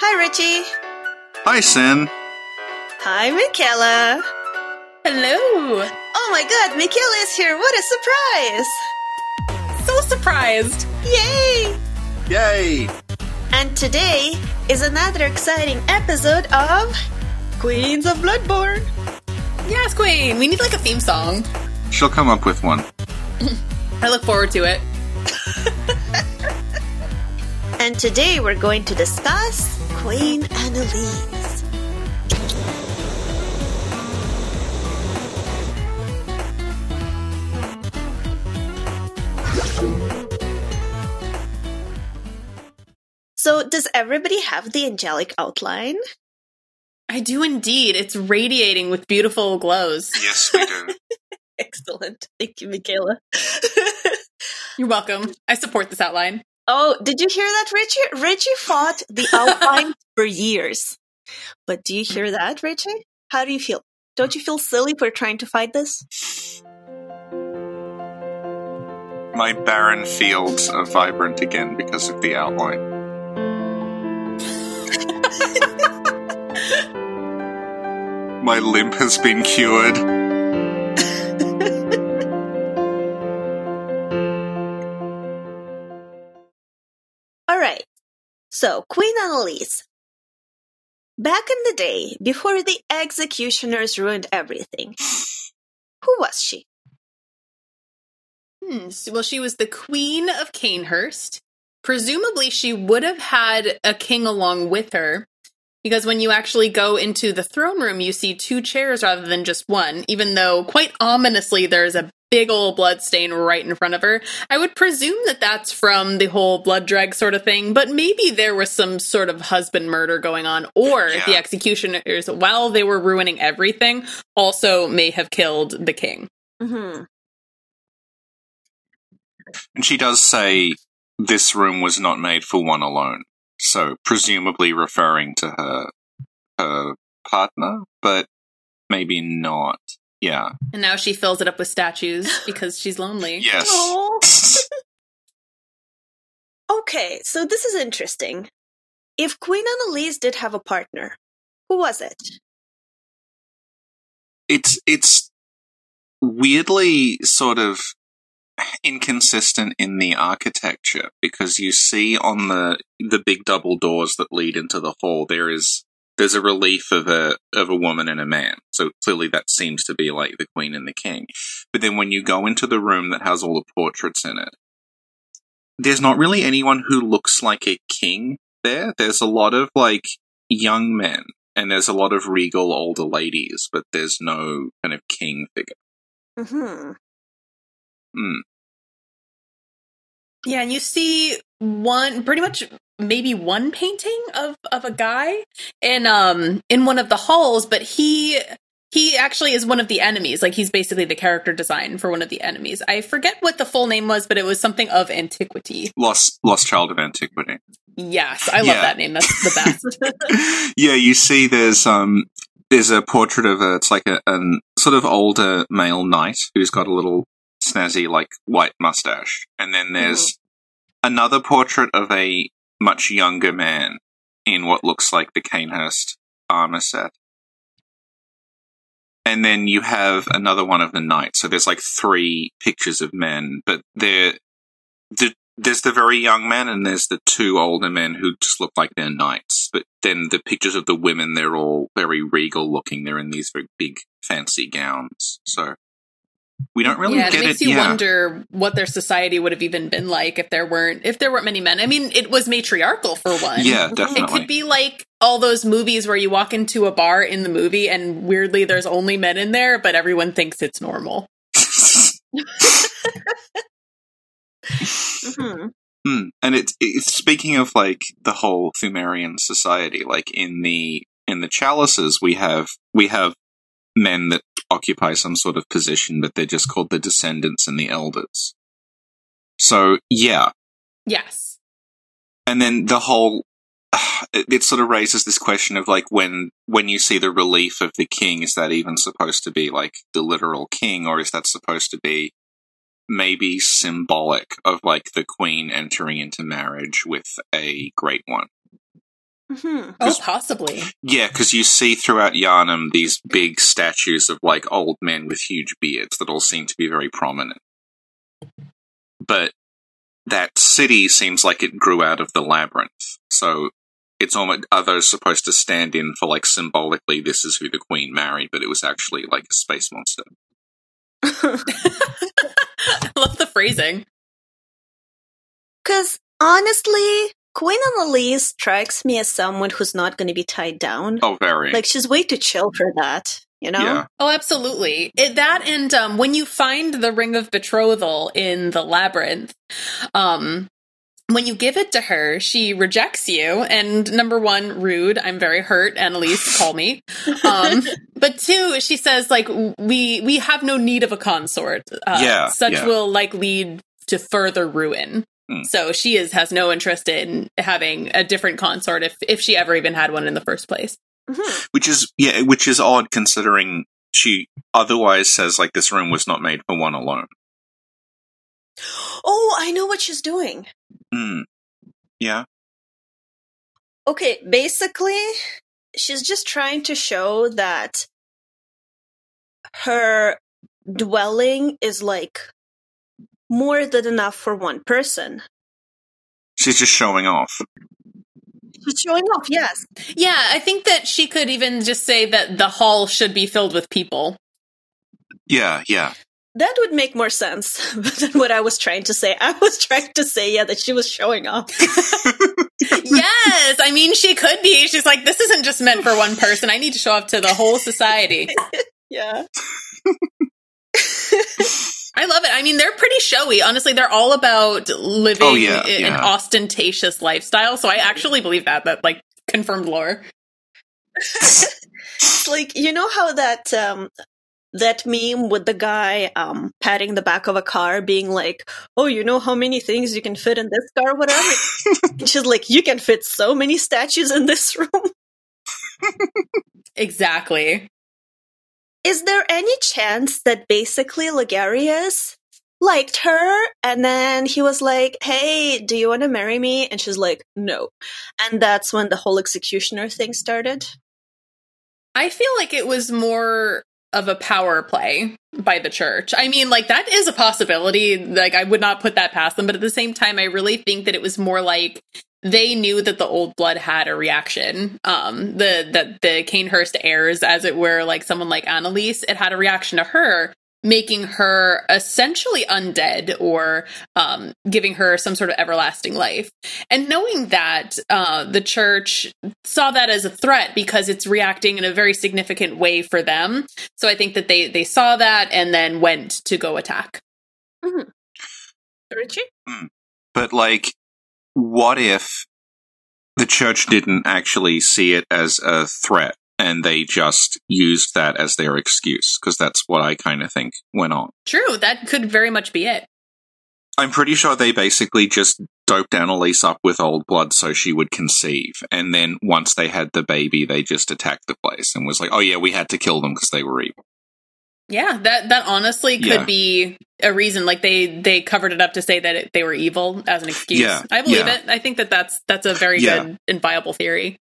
Hi, Richie. Hi, Sin. Hi, Michaela. Hello. Oh my god, Michaela is here. What a surprise! So surprised. Yay! Yay! And today is another exciting episode of Queens of Bloodborne. Yes, Queen. We need like a theme song. She'll come up with one. I look forward to it. And today we're going to discuss Queen Annalise. So, does everybody have the angelic outline? I do indeed. It's radiating with beautiful glows. Yes, we do. Excellent. Thank you, Michaela. You're welcome. I support this outline. Oh, did you hear that, Richie? Richie fought the outline for years. But do you mm. hear that, Richie? How do you feel? Don't you feel silly for trying to fight this? My barren fields are vibrant again because of the outline. My limp has been cured. So, Queen Annalise. Back in the day, before the executioners ruined everything, who was she? Hmm. Well, she was the queen of Cainhurst. Presumably, she would have had a king along with her. Because when you actually go into the throne room, you see two chairs rather than just one, even though quite ominously there's a big old blood stain right in front of her. I would presume that that's from the whole blood drag sort of thing, but maybe there was some sort of husband murder going on, or Yeah. the executioners, while they were ruining everything, also may have killed the king. hmm And she does say this room was not made for one alone. So presumably referring to her her partner, but maybe not. Yeah. And now she fills it up with statues because she's lonely. Yes. Okay, so this is interesting. If Queen Annalise did have a partner, who was it? it's it's weirdly sort of inconsistent in the architecture because you see on the the big double doors that lead into the hall there is there's a relief of a of a woman and a man so clearly that seems to be like the queen and the king but then when you go into the room that has all the portraits in it there's not really anyone who looks like a king there there's a lot of like young men and there's a lot of regal older ladies, but there's no kind of king figure. hmm Mm. Yeah, and you see one pretty much maybe one painting of of a guy in um in one of the halls, but he he actually is one of the enemies. Like he's basically the character design for one of the enemies. I forget what the full name was, but it was something of antiquity. Lost, lost child of antiquity. Yes, I love Yeah. that name. That's the best. yeah, you see, there's um, there's a portrait of a, it's like a an sort of older male knight who's got a little snazzy like white mustache, and then there's another portrait of a much younger man in what looks like the Cainhurst armor set. And then you have another one of the knights. So there's like three pictures of men, but they're the there's the very young men and there's the two older men who just look like they're knights. But then the pictures of the women, they're all very regal looking. They're in these very big fancy gowns. So we don't really yeah, it makes it. you yeah. wonder what their society would have even been like if there weren't if there weren't many men. I mean, it was matriarchal for one. Yeah, definitely. It could be like all those movies where you walk into a bar in the movie and weirdly there's only men in there, but everyone thinks it's normal. hmm Hmm. And it's, it's speaking of like the whole Pthumerian society, like in the in the chalices we have we have men that occupy some sort of position, but they're just called the descendants and the elders. So yeah, Yes. and then the whole it, it sort of raises this question of like when when you see the relief of the king, is that even supposed to be like the literal king, or is that supposed to be maybe symbolic of like the queen entering into marriage with a great one? Hmm Oh, possibly. Yeah, because you see throughout Yharnam these big statues of like old men with huge beards that all seem to be very prominent. But that city seems like it grew out of the labyrinth. So it's almost are those supposed to stand in for like symbolically this is who the queen married, but it was actually like a space monster. I love the phrasing. Because honestly, Queen Annalise strikes me as someone who's not going to be tied down. Oh, very. Like she's way too chill for that. You know? Yeah. Oh, absolutely. It, that and um, when you find the ring of betrothal in the labyrinth, um, when you give it to her, she rejects you. And number one, rude. I'm very hurt. Annalise, call me. Um, but two, she says like we we have no need of a consort. Uh, Yeah, such yeah. will like lead to further ruin. Hmm. So she is has no interest in having a different consort if if she ever even had one in the first place. Mhm. Which is yeah, which is odd considering she otherwise says like this room was not made for one alone. Oh, I know what she's doing. Hmm. Yeah. Okay, basically, she's just trying to show that her dwelling is like more than enough for one person. She's just showing off. She's showing off, yes. Yeah, I think that she could even just say that the hall should be filled with people. Yeah, yeah. That would make more sense than what I was trying to say. I was trying to say, yeah, that she was showing off. yes, I mean she could be. She's like, this isn't just meant for one person. I need to show off to the whole society. Yeah. I love it. I mean, they're pretty showy. Honestly, they're all about living Oh, yeah, i- an yeah. ostentatious lifestyle. So I actually believe that. That like confirmed lore. It's like you know how that um that meme with the guy um patting the back of a car being like, "Oh, you know how many things you can fit in this car whatever." She's like, "You can fit so many statues in this room." Exactly. Is there any chance that basically Logarius liked her and then he was like, "Hey, do you want to marry me?" and she's like, "No." And that's when the whole executioner thing started. I feel like it was more of a power play by the church. I mean, like that is a possibility. Like I would not put that past them, but at the same time, I really think that it was more like they knew that the old blood had a reaction. Um, the that the Cainhurst heirs, as it were, like someone like Annalise, it had a reaction to her, making her essentially undead or um, giving her some sort of everlasting life. And knowing that uh, the church saw that as a threat because it's reacting in a very significant way for them. So I think that they they saw that and then went to go attack. Richie? But like, what if the church didn't actually see it as a threat and they just used that as their excuse? Because that's what I kind of think went on. True, that could very much be it. I'm pretty sure they basically just doped Annalise up with old blood so she would conceive. And then once they had the baby, they just attacked the place and was like, oh yeah, we had to kill them because they were evil. Yeah, that that honestly could Yeah. be a reason. Like they they covered it up to say that it, they were evil as an excuse. Yeah, I believe yeah. it. I think that that's that's a very Yeah. good and viable theory.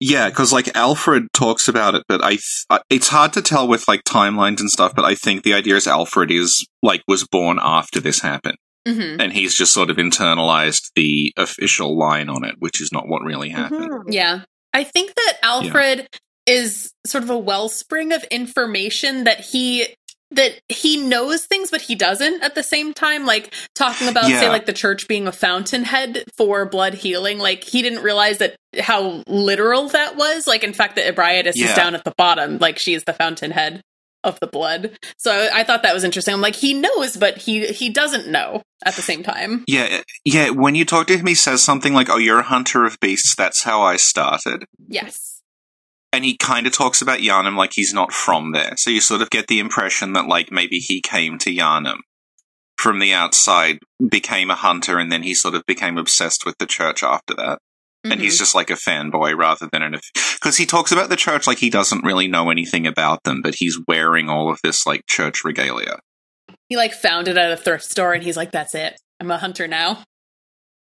Yeah, because like Alfred talks about it, but I th- uh, it's hard to tell with like timelines and stuff. But I think the idea is Alfred is like was born after this happened, hmm and he's just sort of internalized the official line on it, which is not what really happened. Mhm. Yeah. I think that Alfred is sort of a wellspring of information that he that he knows things but he doesn't at the same time. Like talking about say like the church being a fountainhead for blood healing like he didn't realize that how literal that was. Like in fact that Ebrietas is down at the bottom. Like she is the fountainhead of the blood. So I thought that was interesting. I'm like he knows but he he doesn't know at the same time. Yeah, yeah. When you talk to him, he says something like, "Oh, you're a hunter of beasts. That's how I started." yes and he kind of talks about Yharnam like he's not from there. So you sort of get the impression that like maybe he came to Yharnam from the outside, became a hunter, and then he sort of became obsessed with the church after that. And Mhm. he's just like a fanboy rather than an because he talks about the church like he doesn't really know anything about them, but he's wearing all of this like church regalia. he like found it at a thrift store and he's like that's it I'm a hunter now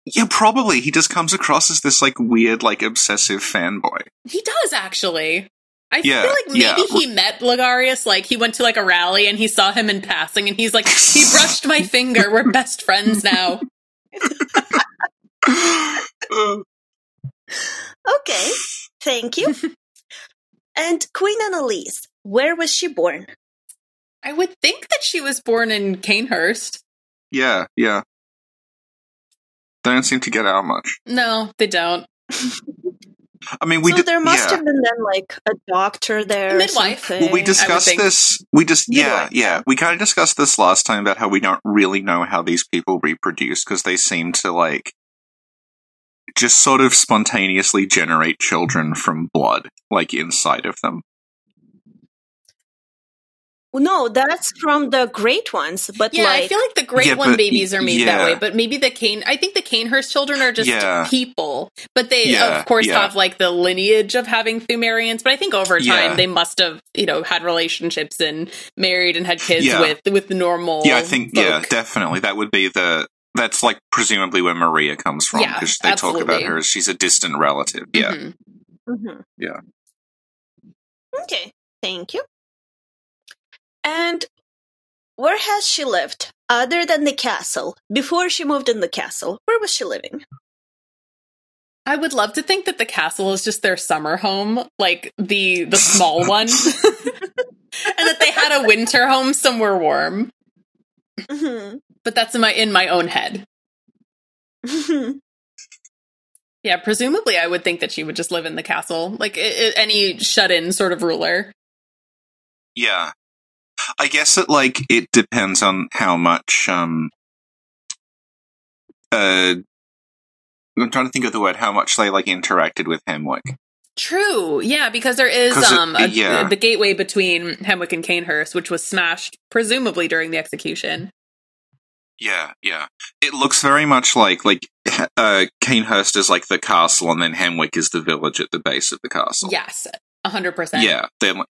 Yeah, probably. He just comes across as this like weird, like obsessive fanboy. He does actually. I Yeah, feel like maybe yeah. he met Logarius, like he went to like a rally and he saw him in passing and he's like, he brushed my finger, we're best friends now. Okay, thank you. and Queen Annalise, where was she born? I would think that she was born in Cainhurst. yeah, yeah. They don't seem to get out much. No, they don't. I mean, we so did. there must yeah. have been then like a doctor there. A midwife. something. Well, we discussed this. We just, Midwife, yeah. yeah. We kind of discussed this last time about how we don't really know how these people reproduce because they seem to like just sort of spontaneously generate children from blood, like inside of them. No, that's from the great ones, but Yeah, like I feel like the great Yeah, one but- babies are made that way, but maybe the Cane I think the Cainhurst children are just Yeah. people. But they Yeah, of course yeah. have like the lineage of having Pthumerians, but I think over time Yeah. they must have, you know, had relationships and married and had kids Yeah. with with the normal Yeah, I think, yeah, definitely. That would be the. That's like presumably where Maria comes from Yeah, because they talk about her as she's a distant relative. Yeah. Mhm. Mhm. Yeah. Okay, thank you. And where has she lived other than the castle? Before she moved in the castle, where was she living? I would love to think that the castle is just their summer home, like the the small one. and that they had a winter home somewhere warm. Mhm. But that's in my in my own head. Yeah, presumably I would think that she would just live in the castle, like i i any shut-in sort of ruler. Yeah. I guess it like it depends on how much um uh I'm trying to think of the word how much they like interacted with Hemwick. True. Yeah, because there is 'Cause it- um a, yeah. the gateway between Hemwick and Cainhurst, which was smashed presumably during the execution. Yeah, yeah. It looks very much like like uh Cainhurst is like the castle and then Hemwick is the village at the base of the castle. Yes, a hundred percent. Yeah, they're like,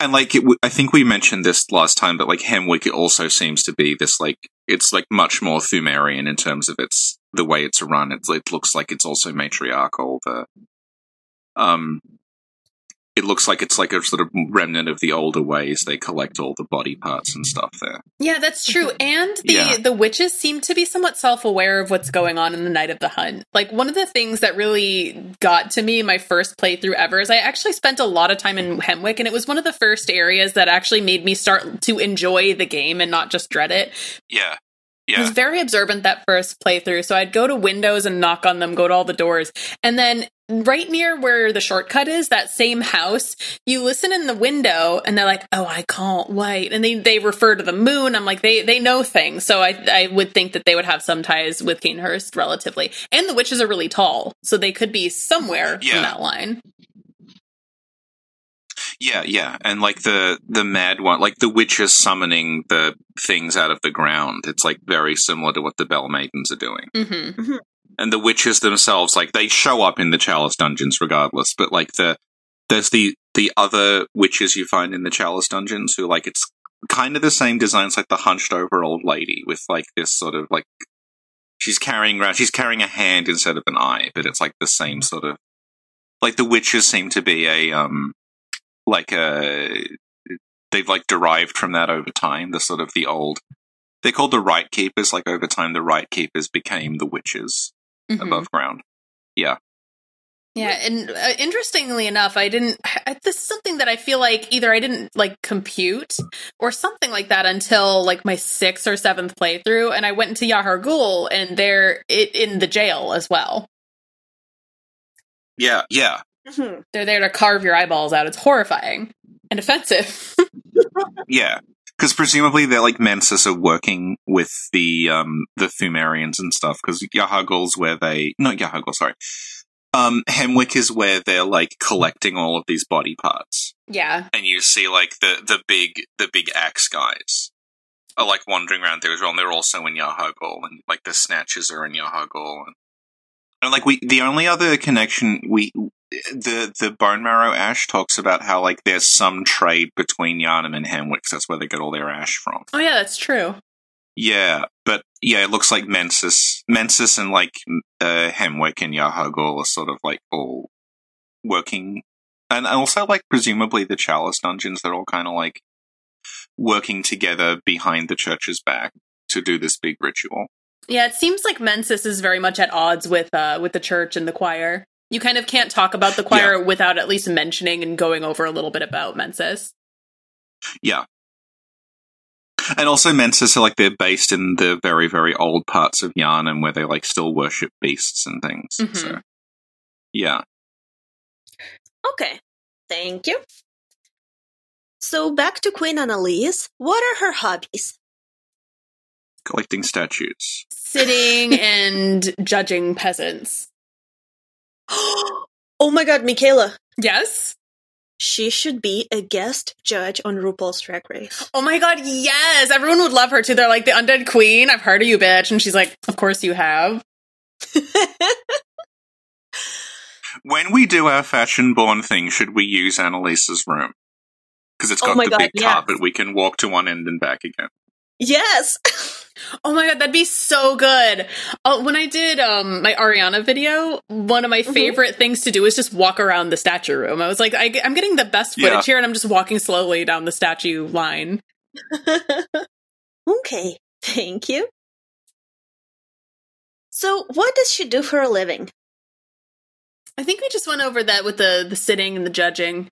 and like it, w- I think we mentioned this last time, but like Hemwick, it also seems to be this like it's like much more Pthumerian in terms of its the way it's run. It's, it looks like it's also matriarchal. The um, it looks like it's like a sort of remnant of the older ways they collect all the body parts and stuff there. Yeah, that's true. And the Yeah. the witches seem to be somewhat self-aware of what's going on in the night of the hunt. Like one of the things that really got to me my first playthrough ever is I actually spent a lot of time in Hemwick and it was one of the first areas that actually made me start to enjoy the game and not just dread it. Yeah, Yeah. I was very observant that first playthrough, so I'd go to windows and knock on them, go to all the doors, and then right near where the shortcut is, that same house, you listen in the window, and they're like, "Oh, I can't wait," and they they refer to the moon. I'm like, they they know things, so I I would think that they would have some ties with Cainhurst relatively, and the witches are really tall, so they could be somewhere Yeah. in that line. yeah, yeah. And like the the mad one, like the witches summoning the things out of the ground. It's like very similar to what the Bell Maidens are doing. hmm and the witches themselves like they show up in the chalice dungeons regardless but like the there's the the other witches you find in the chalice dungeons who like it's kind of the same designs like the hunched over old lady with like this sort of like she's carrying around she's carrying a hand instead of an eye but it's like the same sort of like the witches seem to be a um like a they've like derived from that over time the sort of the old they're called the right keepers like over time the right keepers became the witches Mhm. above ground. Yeah, Yeah, and uh, interestingly enough, I didn't. I, this is something that I feel like either I didn't like compute or something like that until like my sixth or seventh playthrough, and I went into Yahar'gul, and they're it, in the jail as well. Yeah, yeah, Mhm. They're there to carve your eyeballs out. It's horrifying and offensive. yeah. Because presumably they're like Mensis are working with the um the Pthumerians and stuff. Because Yahar'gul's where they not Yahar'gul, sorry. Um, Hemwick is where they're like collecting all of these body parts, yeah, and you see like the the big the big axe guys are like wandering around there as well. And they're also in Yahar'gul, and like the Snatchers are in Yahar'gul, and, and like we the only other connection we the the bone marrow ash talks about how like there's some trade between Yharnam and Hemwick. 'cause That's where they get all their ash from. oh yeah, that's true. Yeah, but yeah, it looks like Mensis, Mensis, and like uh, Hemwick and Yahar'gul are sort of like all working, and also like presumably the Chalice dungeons. They're all kind of like working together behind the church's back to do this big ritual. Yeah, it seems like Mensis is very much at odds with uh, with the church and the choir. You kind of can't talk about the choir without at least mentioning and going over a little bit about Mensis. Yeah. And also Mensis are like they're based in the very, very old parts of Yharnam where they like still worship beasts and things. Mhm. So yeah. Okay, thank you. So back to Queen Annalise. What are her hobbies? Collecting statues. Sitting and judging peasants. oh my god, Michaela. Yes. She should be a guest judge on RuPaul's Drag Race. Oh my god, yes! Everyone would love her too. They're like the undead queen. I've heard of you, bitch. And she's like, Of course you have. When we do our fashion born thing, should we use Annalise's room? Because it's oh got my the God, big yes. carpet. We can walk to one end and back again. Yes. Oh my god, that'd be so good. Oh, when I did um my Arianna video, one of my Mhm. favorite things to do is just walk around the statue room. I was like, I, am getting the best footage Yeah. here, and I'm just walking slowly down the statue line. okay, thank you. So, what does she do for a living? I think we just went over that with the the sitting and the judging.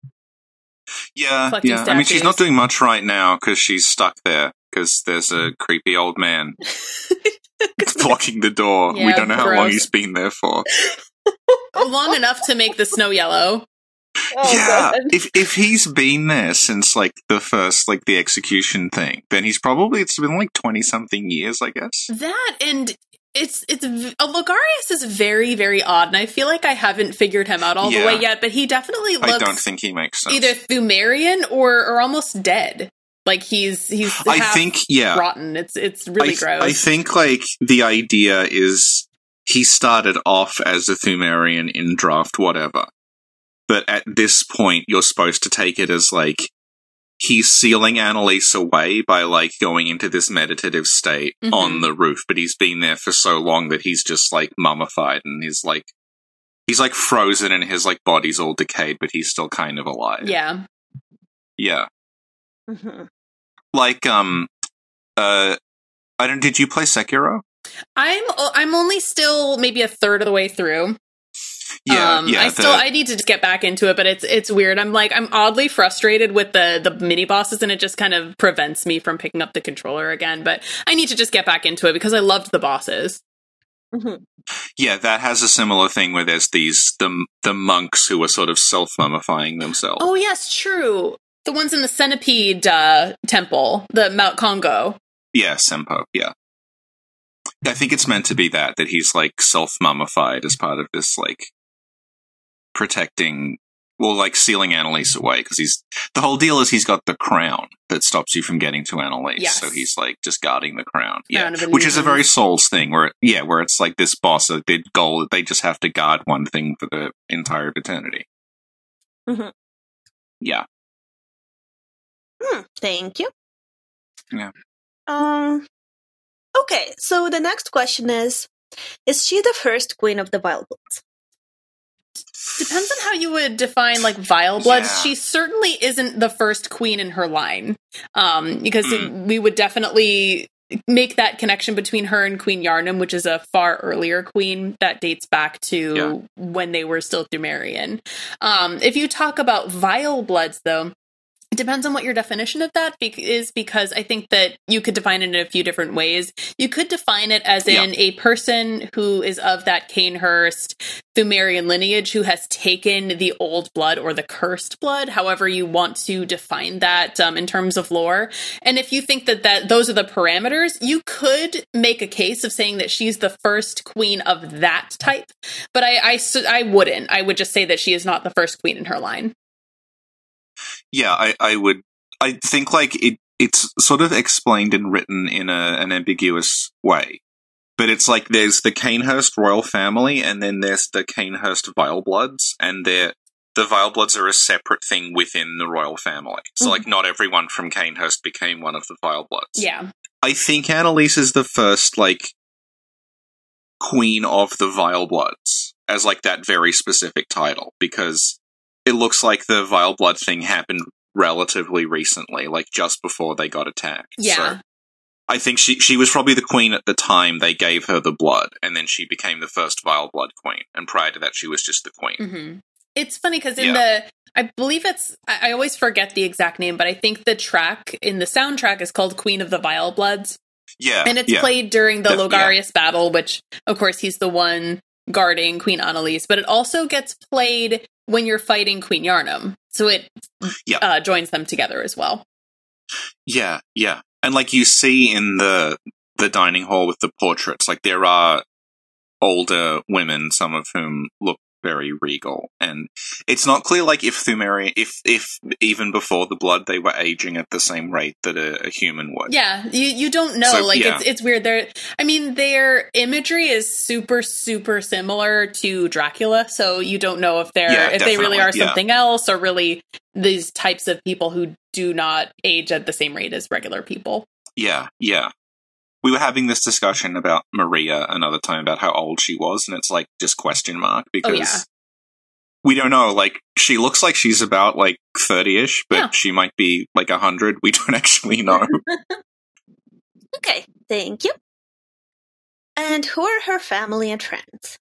Yeah, yeah. I mean, she's not doing much right now because she's stuck there because there's a creepy old man blocking the door. we don't know how long he's been there for. Long enough to make the snow yellow. Oh, yeah, God. if if he's been there since like the first like the execution thing, then he's probably it's been like twenty something years, I guess. That and it's it's v- uh, Logarius is very very odd, and I feel like I haven't figured him out all the way yet. But he definitely like, I don't think he makes sense. either Pthumerian or or almost dead. Like he's he's I half think yeah. rotten. It's it's really I, th- gross. I think like the idea is he started off as a Pthumerian in draft whatever. But at this point you're supposed to take it as like he's sealing Annalise away by like going into this meditative state Mhm. on the roof, but he's been there for so long that he's just like mummified and he's like he's like frozen and his like body's all decayed, but he's still kind of alive. yeah. Yeah. Mhm. Like um uh I don't did you play Sekiro? I'm I'm only still maybe a third of the way through. Yeah, um, yeah. I the- still I need to just get back into it, but it's it's weird. I'm like I'm oddly frustrated with the the mini bosses, and it just kind of prevents me from picking up the controller again. But I need to just get back into it because I loved the bosses. Mhm. Yeah, that has a similar thing where there's these the the monks who are sort of self mummifying themselves. Oh yes, true. The ones in the centipede uh, temple, the Mount Kongo. Yeah, Senpou. Yeah, I think it's meant to be that that he's like self mummified as part of this like protecting, well, like sealing Annalise away because he's the whole deal is he's got the crown that stops you from getting to Annalise, Yes. so he's like just guarding the crown. Yeah, Crown which is a very. Souls thing where yeah, where it's like this boss, uh, their goal they just have to guard one thing for the entire eternity. Mhm. Yeah. Hmm, thank you. Yeah. Um. Okay, so the next question is: Is she the first queen of the Vile Bloods? Depends on how you would define like vile bloods. Yeah. She certainly isn't the first queen in her line, um, because Mm. we would definitely make that connection between her and Queen Yharnam, which is a far earlier queen that dates back to Yeah. when they were still Pthumerian. Um, if you talk about vile bloods, though. It depends on what your definition of that be- is because I think that you could define it in a few different ways. You could define it as Yeah. in a person who is of that Cainhurst Pthumerian lineage who has taken the old blood or the cursed blood, however you want to define that um, in terms of lore. And if you think that, that those are the parameters, you could make a case of saying that she's the first queen of that type. But I, I wouldn't. I would just say that she is not the first queen in her line. Yeah, I, I would. I think like it. It's sort of explained and written in a, an ambiguous way, but it's like there's the Cainhurst royal family, and then there's the Cainhurst Vilebloods, and they're the Vilebloods are a separate thing within the royal family. So Mhm. like not everyone from Cainhurst became one of the Vilebloods. Yeah. I think Annalise is the first like queen of the Vile Bloods as like that very specific title because it looks like the Vile Blood thing happened relatively recently, like just before they got attacked. Yeah. So I think she she was probably the queen at the time they gave her the blood, and then she became the first Vile Blood queen. And prior to that, she was just the queen. hmm It's funny because in Yeah. the, I believe it's, I I always forget the exact name, but I think the track in the soundtrack is called Queen of the Vile Bloods. Yeah, And it's yeah. played during the yeah. Logarius battle, which, of course, he's the one guarding Queen Annalise, but it also gets played when you're fighting Queen Yharnam. So it Yeah. uh, joins them together as well. Yeah, yeah. And like you see in the the dining hall with the portraits, like there are older women, some of whom look very regal. And it's not clear like if Pthumeri if if even before the blood they were aging at the same rate that a, a human would. Yeah, you you don't know. So, like yeah. it's it's weird. They're I mean their imagery is super super similar to Dracula, so you don't know if they're Yeah, if they really are yeah. something else or really these types of people who do not age at the same rate as regular people. Yeah, yeah. We were having this discussion about Maria another time about how old she was, and it's like just question mark because Oh, yeah. we don't know. Like she looks like she's about like thirty ish, but Yeah. she might be like hundred. We don't actually know. Okay, thank you. And who are her family and friends?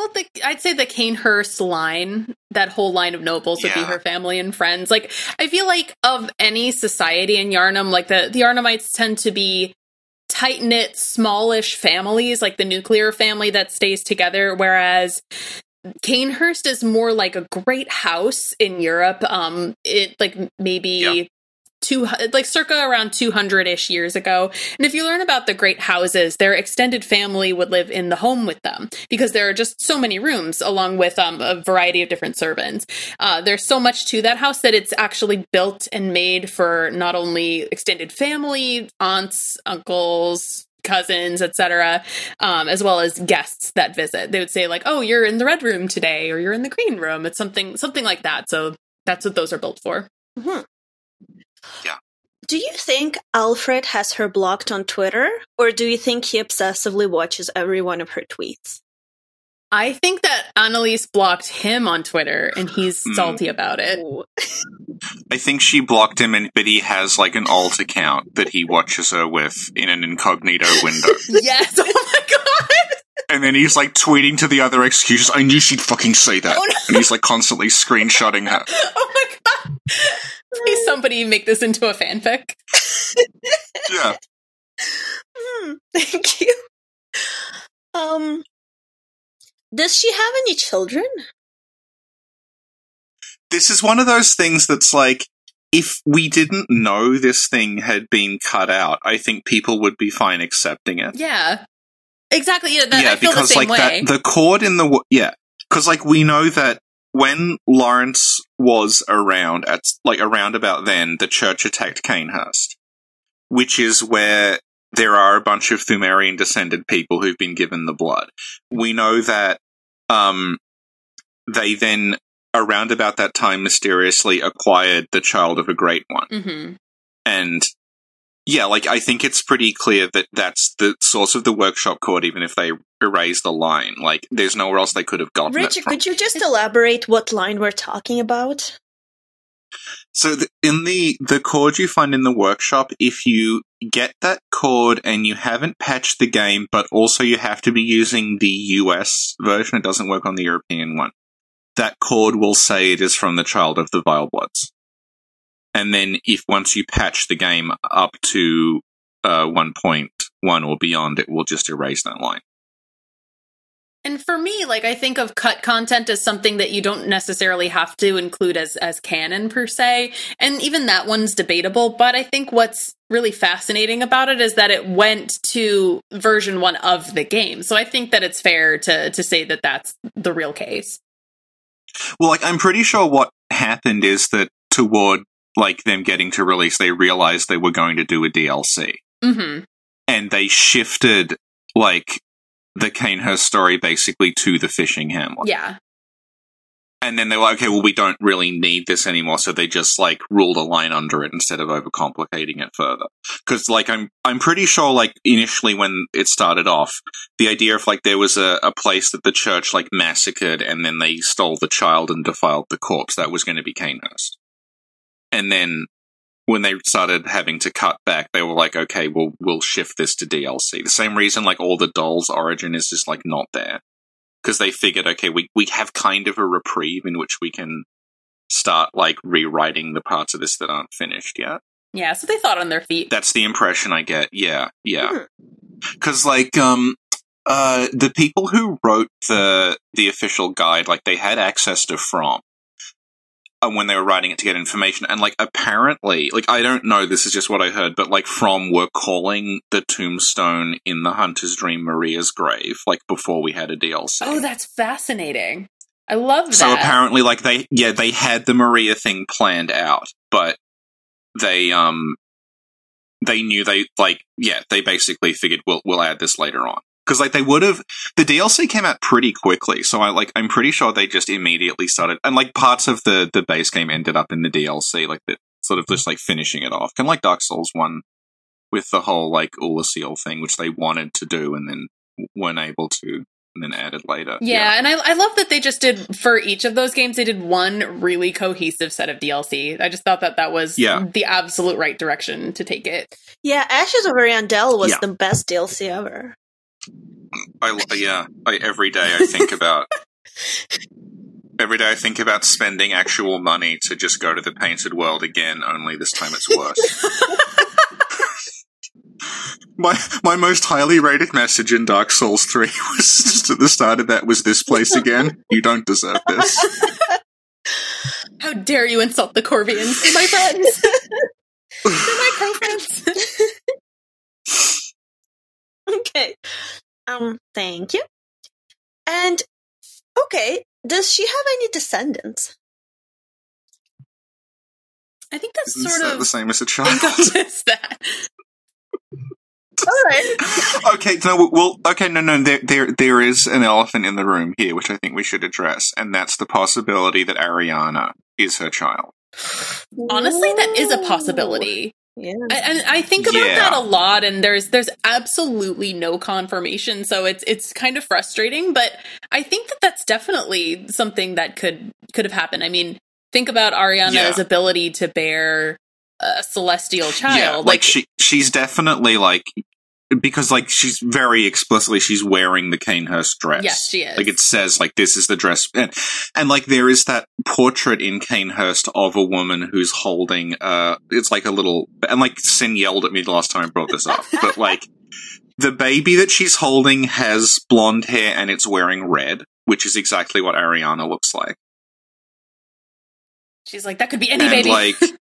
Well, the, I'd say the Cainhurst line, that whole line of nobles would be her family and friends. Like, I feel like of any society in Yharnam, like the, the Yharnamites tend to be tight knit, smallish families, like the nuclear family that stays together, whereas Cainhurst is more like a great house in Europe. Um, it like maybe. Yeah. Two, like circa around 200 ish years ago. And if you learn about the great houses, their extended family would live in the home with them because there are just so many rooms along with um, a variety of different servants. Uh, there's so much to that house that it's actually built and made for not only extended family, aunts, uncles, cousins, etc., um, as well as guests that visit. They would say like, "Oh, you're in the red room today," or "You're in the green room." It's something something like that. So that's what those are built for. Mhm. Yeah. Do you think Alfred has her blocked on Twitter, or do you think he obsessively watches every one of her tweets? I think that Annalise blocked him on Twitter, and he's Hmm. salty about it. I think she blocked him, and but he has like an alt account that he watches her with in an incognito window, yes. Oh my god. and then he's like tweeting to the other excuses. I knew she'd fucking say that, Oh no. and he's like constantly screenshotting her. Oh my god. Please, somebody make this into a fanfic. Yeah. Hmm, thank you. Um, does she have any children? this is one of those things that's like if we didn't know this thing had been cut out, I think people would be fine accepting it. Yeah. Exactly. Yeah, that, yeah, I feel because the same like way. that the cord in the w- yeah, because like we know that when Lawrence was around at like around about then, the church attacked Cainhurst, which is where there are a bunch of Pthumerian descended people who've been given the blood. We know that um, they then around about that time mysteriously acquired the child of a great one hmm and yeah like i think it's pretty clear that that's the source of the workshop cord even if they erase the line like there's nowhere else they could have gotten it Richard, from. could you just elaborate what line we're talking about? so the, in the the cord you find in the workshop if you get that cord and you haven't patched the game but also you have to be using the us version it doesn't work on the european one that cord will say it is from the child of the vile bloods and then if once you patch the game up to uh, 1.1 or beyond it will just erase that line And for me, like I think of cut content as something that you don't necessarily have to include as as canon per se, and even that one's debatable. But I think what's really fascinating about it is that it went to version one of the game. So I think that it's fair to to say that that's the real case. Well, like I'm pretty sure what happened is that toward like them getting to release, they realized they were going to do a DLC, hmm and they shifted like the Cainhurst story basically to the fishing hamlet. Yeah. and then they were like, okay, well, we don't really need this anymore, so they just like ruled a line under it instead of overcomplicating it further. Because like I'm I'm pretty sure like initially when it started off, the idea of like there was a, a place that the church like massacred and then they stole the child and defiled the corpse that was going to be Cainhurst, and then when they started having to cut back, they were like, okay, well, we'll shift this to DLC. The same reason like all the dolls origin is just like not there because they figured, okay, we we have kind of a reprieve in which we can start like rewriting the parts of this that aren't finished yet. Yeah, so they thought on their feet. That's the impression I get. Yeah, yeah. Because like um uh the people who wrote the the official guide, like they had access to From when they were writing it to get information, and like apparently, like I don't know, this is just what I heard, but like From were calling the tombstone in the Hunter's Dream Maria's grave, like before we had a DLC. Oh, that's fascinating. I love that. So apparently, like they, yeah, they had the Maria thing planned out, but they, um, they knew they like, yeah, they basically figured we'll we'll add this later on because like they would have. The DLC came out pretty quickly, so I like I'm pretty sure they just immediately started, and like parts of the the base game ended up in the DLC, like the sort of just like finishing it off, kind of like Dark Souls one with the whole like Seal thing, which they wanted to do and then weren't able to and then added later. Yeah, and I, I love that they just did for each of those games. They did one really cohesive set of DLC. I just thought that that was Yeah. the absolute right direction to take it. Yeah, Ashes of Ariandel was Yeah. the best DLC ever. I yeah. I, every day I think about. Every day I think about spending actual money to just go to the painted world again. Only this time it's worse. my my most highly rated message in Dark Souls three was just at the start of that was this place again. You don't deserve this. How dare you insult the Corvians? My friends. They're my crow friends. okay. Um, thank you. And okay, does she have any descendants? I think that's Isn't sort that of the same as a child? encompass that. All right. okay, no, well, okay, no, no, there, there, there is an elephant in the room here, which I think we should address, and that's the possibility that Arianna is her child. Honestly, that is a possibility. Yeah. And I think about Yeah. that a lot, and there's there's absolutely no confirmation, so it's it's kind of frustrating. But I think that that's definitely something that could could have happened. I mean, think about Arianna's Yeah. ability to bear a celestial child. yeah, like, she, she's definitely like, because like she's very explicitly, she's wearing the Cainhurst dress. yes, she is. Like it says, like this is the dress, and, and like there is that portrait in Cainhurst of a woman who's holding, uh, it's like a little, and like Sin yelled at me the last time I brought this up, but like the baby that she's holding has blonde hair and it's wearing red, which is exactly what Arianna looks like, She's like that could be any and baby. like.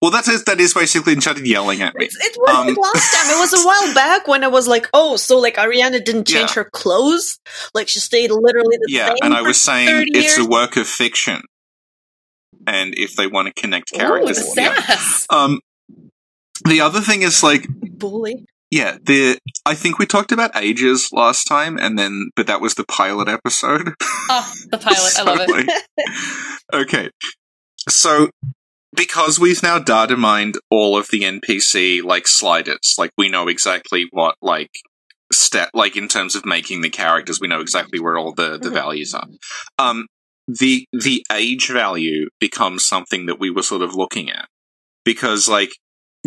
Well, that is that is basically, and started yelling at me. It's, it was Um, last time. It was a while back when I was like, oh, so like Arianna didn't change Yeah. her clothes? Like she stayed literally the Yeah, same. and I was saying it's years? a work of fiction, and if they want to connect Ooh, characters, the yeah. Um, the other thing is like, bully. yeah, the I think we talked about ages last time, and then but that was the pilot episode. Oh, the pilot. I love it. like- okay, so because we've now data mined all of the NPC like sliders, like we know exactly what like step like in terms of making the characters, we know exactly where all the the Mhm. values are. Um, the the age value becomes something that we were sort of looking at because like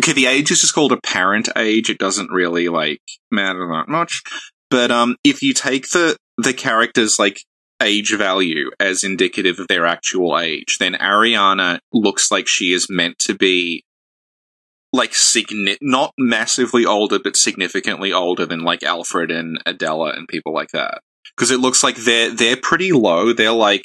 okay, the age is just called a parent age. It doesn't really like matter that much. But um, if you take the the characters like age value as indicative of their actual age, then Arianna looks like she is meant to be like signi- not massively older, but significantly older than like Alfred and Adella and people like that. Because it looks like they're they're pretty low. They're like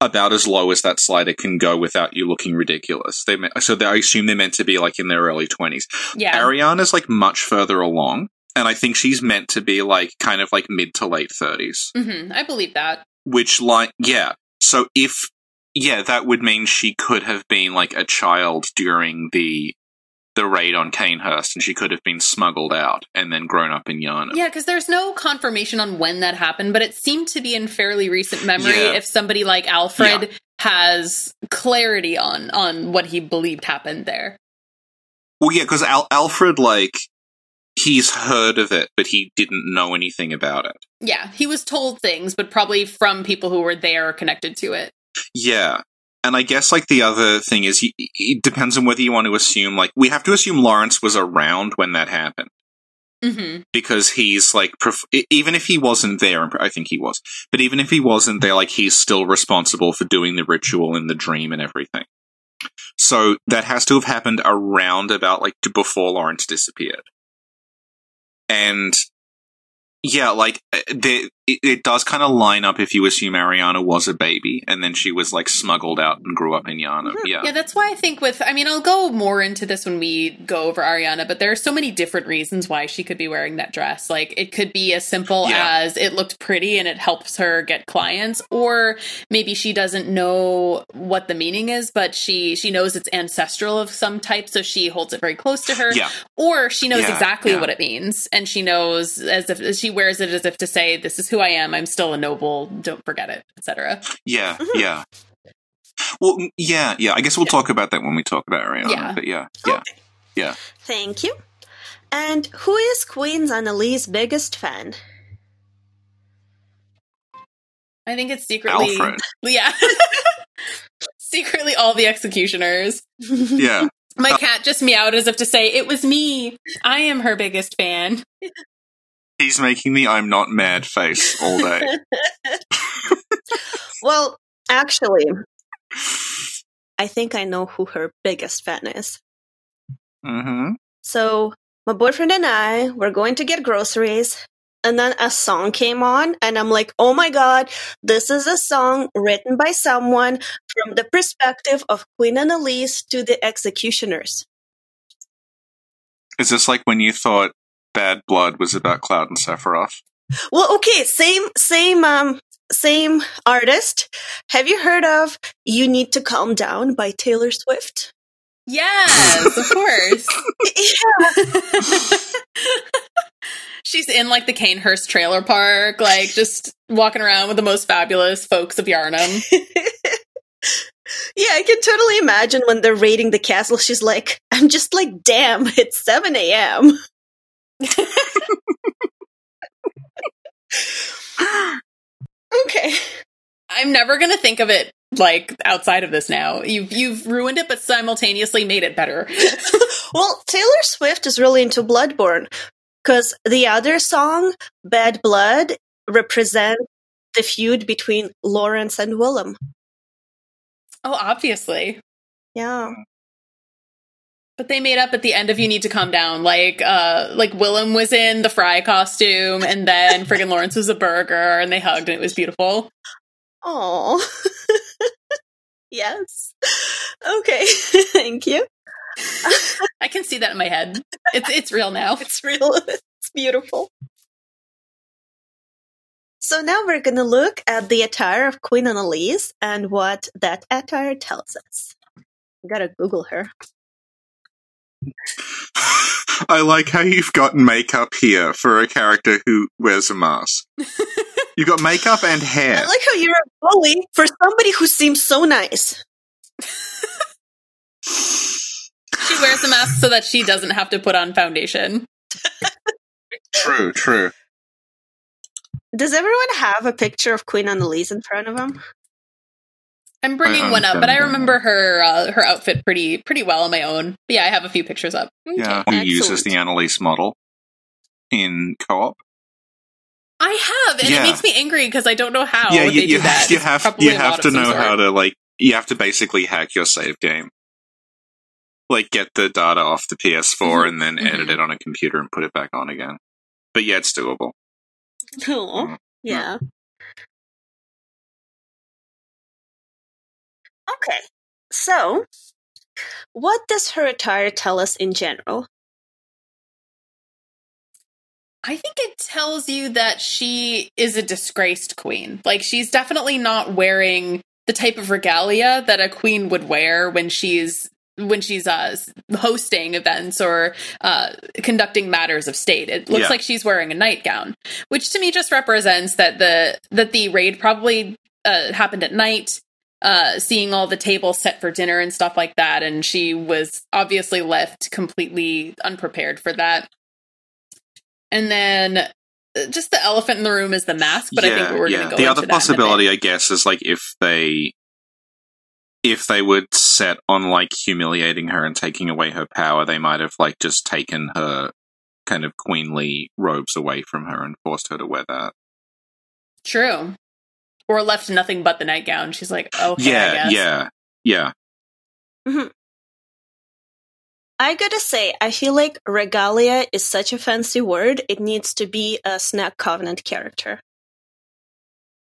about as low as that slider can go without you looking ridiculous. They so they, I assume they're meant to be like in their early twenties. Yeah. Arianna's like much further along, and I think she's meant to be like kind of like mid to late thirties. hmm I believe that. Which like yeah. So if yeah, that would mean she could have been like a child during the the raid on Cainhurst, and she could have been smuggled out and then grown up in Yharnam. Yeah, because there's no confirmation on when that happened, but it seemed to be in fairly recent memory. Yeah. If somebody like Alfred has clarity on on what he believed happened there. Well, yeah, because Al- Alfred, like, he's heard of it, but he didn't know anything about it. Yeah, he was told things, but probably from people who were there or connected to it. Yeah. And I guess, like, the other thing is, it depends on whether you want to assume, like, we have to assume Lawrence was around when that happened. Mm-hmm. because he's like pref- even if he wasn't there i think he was but even if he wasn't there like he's still responsible for doing the ritual in the dream and everything so that has to have happened around about like before lawrence disappeared and yeah like uh, the, it, it does kind of line up if you assume Arianna was a baby and then she was like smuggled out and grew up in Yharnam yeah Yeah, that's why I think with I mean I'll go more into this when we go over Arianna, but there are so many different reasons why she could be wearing that dress. Like it could be as simple Yeah. as it looked pretty and it helps her get clients, or maybe she doesn't know what the meaning is, but she she knows it's ancestral of some type, so she holds it very close to her. yeah Or she knows Yeah, exactly what it means, and she knows as if she wears it as if to say, "This is who I am. I'm still a noble. Don't forget it," etc. yeah Mhm. yeah well mm, yeah yeah i guess we'll talk about that when we talk about Arianna Yeah. but yeah yeah Okay. Thank you. And who is Queen's Annalise' biggest fan? I think it's secretly alfred Yeah. Secretly, all the executioners. yeah My cat just meowed as if to say, It was me. I am her biggest fan. He's making the I'm not mad face all day. well, actually, I think I know who her biggest fan is. mm-hmm. So, my boyfriend and I were going to get groceries, and then a song came on, and I'm like, oh my god, this is a song written by someone from the perspective of Queen Annalise to the executioners. Is this like when you thought Bad Blood was about Cloud and Sephiroth? Well, okay, same, same, um, same artist. Have you heard of "You Need to Calm Down" by Taylor Swift? Yes, of course. yeah, She's in like the Cainhurst trailer park, like just walking around with the most fabulous folks of Yharnam. yeah, I can totally imagine when they're raiding the castle. She's like, "I'm just like, damn, it's seven a.m." okay. I'm never gonna think of it like outside of this now. You've you've ruined it, but simultaneously made it better. Well, Taylor Swift is really into Bloodborne because the other song, Bad Blood, represents the feud between Lawrence and Willem. Oh, obviously. Yeah. But they made up at the end of You Need to Calm Down. Like uh like Willem was in the fry costume and then friggin' Lawrence was a burger and they hugged and it was beautiful. Oh. yes. Okay. Thank you. I can see that in my head. It's it's real now. It's real. It's beautiful. So now we're going to look at the attire of Queen Annalise and what that attire tells us. Gotta Google her. I like how you've got makeup here for a character who wears a mask. You've got makeup and hair. I like how you're a bully for somebody who seems so nice. She wears a mask so that she doesn't have to put on foundation. True, true. Does everyone have a picture of Queen Annalise in front of them? I'm bringing I one up, but I remember her uh, her outfit pretty pretty well on my own. But yeah, I have a few pictures up. Yeah, Okay, who uses the Annalise model in co-op. I have, and Yeah. it makes me angry because I don't know how yeah, they you, do you, that. you have you have to know sort. how to like you have to basically hack your save game. Like get the data off the PS4 and then edit Mhm. it on a computer and put it back on again. But yeah, it's doable. Oh, yeah. Okay, so what does her attire tell us in general? I think it tells you that she is a disgraced queen. Like she's definitely not wearing the type of regalia that a queen would wear when she's when she's uh, hosting events or uh, conducting matters of state. It looks Yeah. like she's wearing a nightgown, which to me just represents that the that the raid probably uh, happened at night. Uh, seeing all the tables set for dinner and stuff like that, and she was obviously left completely unprepared for that. And then uh, just the elephant in the room is the mask, but I think we're going to go the other that in a bit. possibility, I guess, is like if they if they would set on like humiliating her and taking away her power, they might have like just taken her kind of queenly robes away from her and forced her to wear that. True. Or left nothing but the nightgown. She's like, okay, I yeah, guess. yeah, yeah. I gotta say, I feel like regalia is such a fancy word. It needs to be a Snack Covenant character.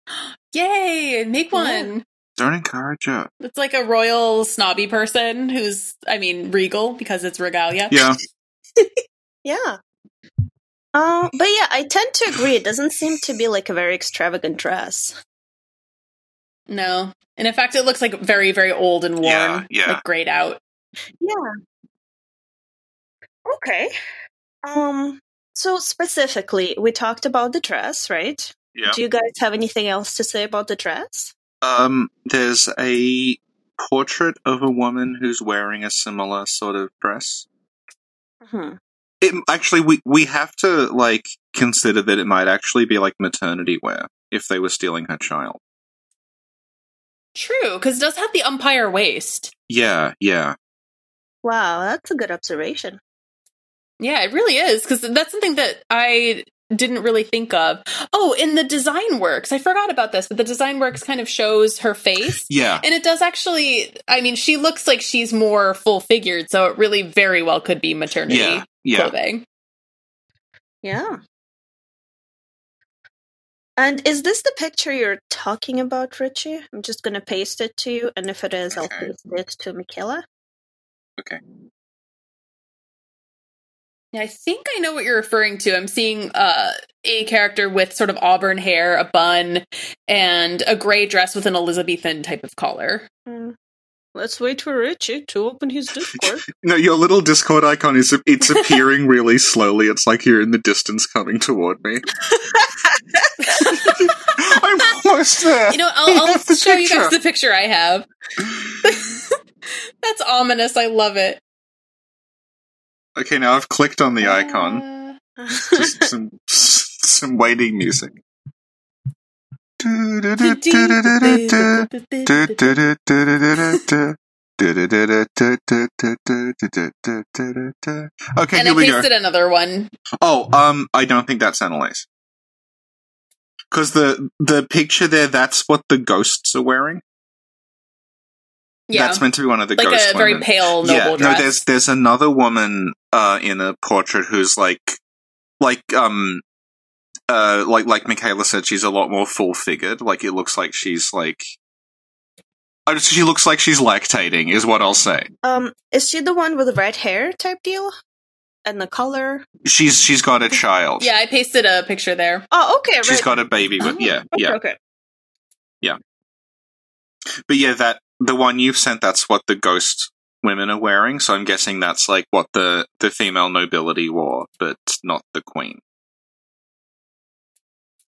Yay, make one. Don't encourage it. It's like a royal snobby person who's, I mean, regal because it's regalia. Yeah, Yeah. Um, but yeah, I tend to agree. It doesn't seem to be like a very extravagant dress. No. And in fact, it looks like very, very old and worn. Yeah, yeah. Like grayed out. Yeah. Okay. Um. So specifically, we talked about the dress, right? yeah. Do you guys have anything else to say about the dress? Um, there's a portrait of a woman who's wearing a similar sort of dress. Hmm. It actually we we have to like consider that it might actually be like maternity wear if they were stealing her child. True, because it does have the empire waist. Yeah, yeah. Wow, that's a good observation. Yeah, it really is because that's something that I didn't really think of. Oh, in the design works, I forgot about this, but the design works kind of shows her face. Yeah. And it does actually, I mean, she looks like she's more full figured, so it really very well could be maternity Yeah. Yeah. clothing. Yeah. And is this the picture you're talking about, Richie? I'm just gonna paste it to you, and if it is, I'll Okay. paste it to Michaela. Okay. Yeah, I think I know what you're referring to. I'm seeing uh, a character with sort of auburn hair, a bun, and a gray dress with an Elizabethan type of collar. Hmm. Let's wait for Richie to open his Discord. No, your little Discord icon is it's appearing really slowly. It's like you're in the distance coming toward me. I'm almost there. You know, I'll, I'll That's the show you guys the picture I have. That's ominous. I love it. Okay, now I've clicked on the icon. Uh, Just some some waiting music. Okay, and here I we go. pasted another one. Oh, um, I don't think that's Annalise. Because the the picture there, that's what the ghosts are wearing. Yeah, That's meant to be one of the like ghost a very pale noble yeah, dress. no, there's there's another woman uh, in a portrait who's like like um uh like like Michaela said, she's a lot more full figured. Like it looks like she's like. She looks like she's lactating, is what I'll say. um, is she the one with the red hair type deal? And the color? She's she's got a child. yeah, I pasted a picture there. Oh, okay, she's right. got a baby. But Oh, yeah, okay, yeah. Okay. But yeah, that the one you've sent, that's what the ghost women are wearing. So I'm guessing that's like what the the female nobility wore, but not the queen.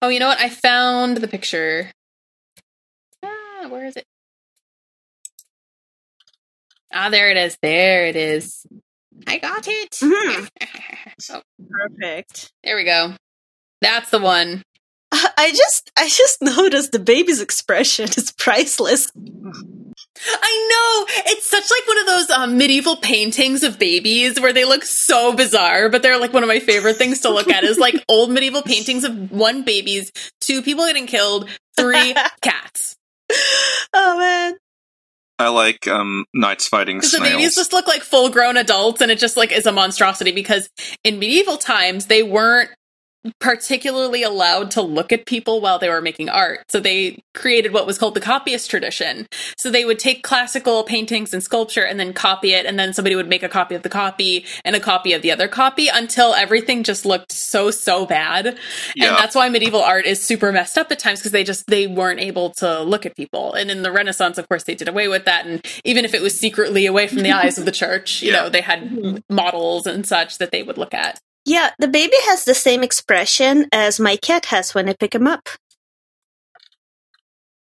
Oh, you know what? I found the picture. Ah, where is it? Ah, there it is. There it is. I got it. Mhm. oh, Perfect. there we go. That's the one. I just, I just noticed the baby's expression is priceless. I know it's such like one of those um, medieval paintings of babies where they look so bizarre, but they're like one of my favorite things to look at. Is like old medieval paintings of one babies, two people getting killed, three cats. Oh man. I like um knights fighting Because the babies just look like full grown adults, and it just like is a monstrosity. Because in medieval times, they weren't particularly allowed to look at people while they were making art. So they created what was called the copyist tradition. So they would take classical paintings and sculpture and then copy it, and then somebody would make a copy of the copy and a copy of the other copy until everything just looked so, so bad. Yeah. And that's why medieval art is super messed up at times because they just they weren't able to look at people. And in the Renaissance, of course, they did away with that. And even if it was secretly away from the eyes of the church, you Yeah. know, they had mm-hmm. models and such that they would look at. Yeah, the baby has the same expression as my cat has when I pick him up.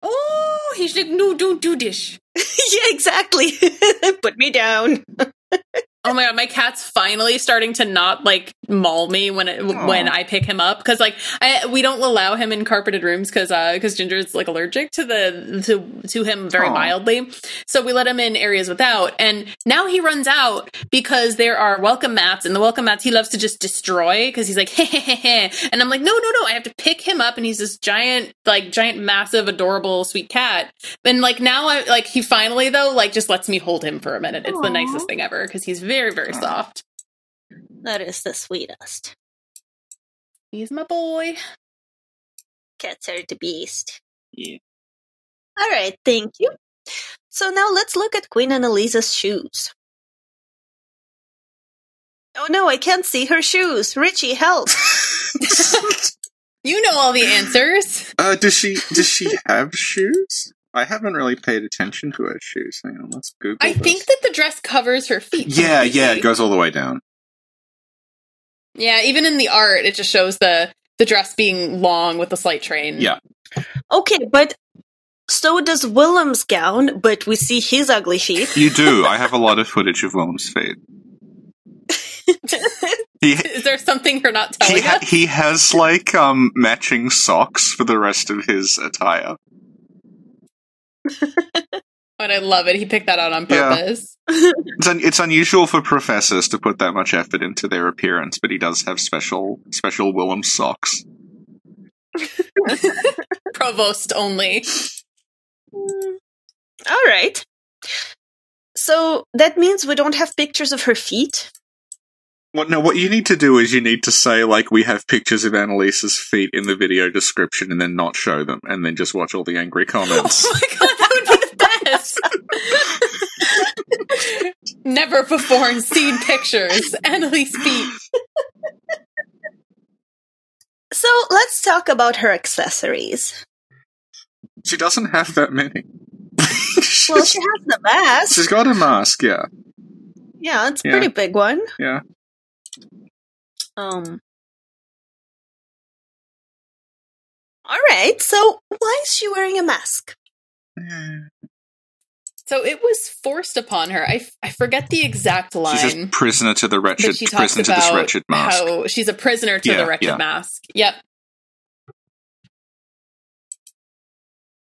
Oh, he's like, no, don't do this. yeah, exactly. Put me down. Oh my god, my cat's finally starting to not like maul me when it, when I pick him up because like I, we don't allow him in carpeted rooms because because uh, Ginger is like allergic to the to to him very Aw. mildly, so we let him in areas without. And now he runs out because there are welcome mats, and the welcome mats he loves to just destroy because he's like hey, hey, hey, hey. and I'm like no no no, I have to pick him up, and he's this giant like giant massive adorable sweet cat, and like now I like he finally though like just lets me hold him for a minute. It's the nicest thing ever because he's very very soft. That is the sweetest. He's my boy. Cats are the beast. Yeah. All right, thank you. So now let's look at Queen Annalisa's shoes. Oh no, I can't see her shoes. Richie, help! You know all the answers. Uh, does she does she have shoes? I haven't really paid attention to her shoes. Hang on, let's Google. I this. think that the dress covers her feet. Yeah, yeah, it goes all the way down. Yeah, even in the art, it just shows the the dress being long with a slight train. Yeah. Okay, but so does Willem's gown, but we see his ugly feet. You do. I have a lot of footage of Willem's feet. He Is there something you're not he, telling ha- us? he has like um matching socks for the rest of his attire. And I love it. He picked that out on Yeah. purpose. It's un- it's unusual for professors to put that much effort into their appearance, but he does have special special Willem socks. Provost only. Mm. All right. So that means we don't have pictures of her feet. What no? What you need to do is you need to say like we have pictures of Annalisa's feet in the video description, and then not show them, and then just watch all the angry comments. Oh my god, that would be the best. Never before seen pictures. Annalise feet. So let's talk about her accessories. she doesn't have that many. Well, she has the mask. She's got a mask, yeah, Yeah, it's a Yeah. pretty big one. yeah. Um. All right. So why is she wearing a mask? So it was forced upon her. I, f- I forget the exact line. She's just prisoner to the wretched, she talks prisoner to this about wretched mask. how she's a prisoner to Yeah, the wretched yeah. mask. Yep.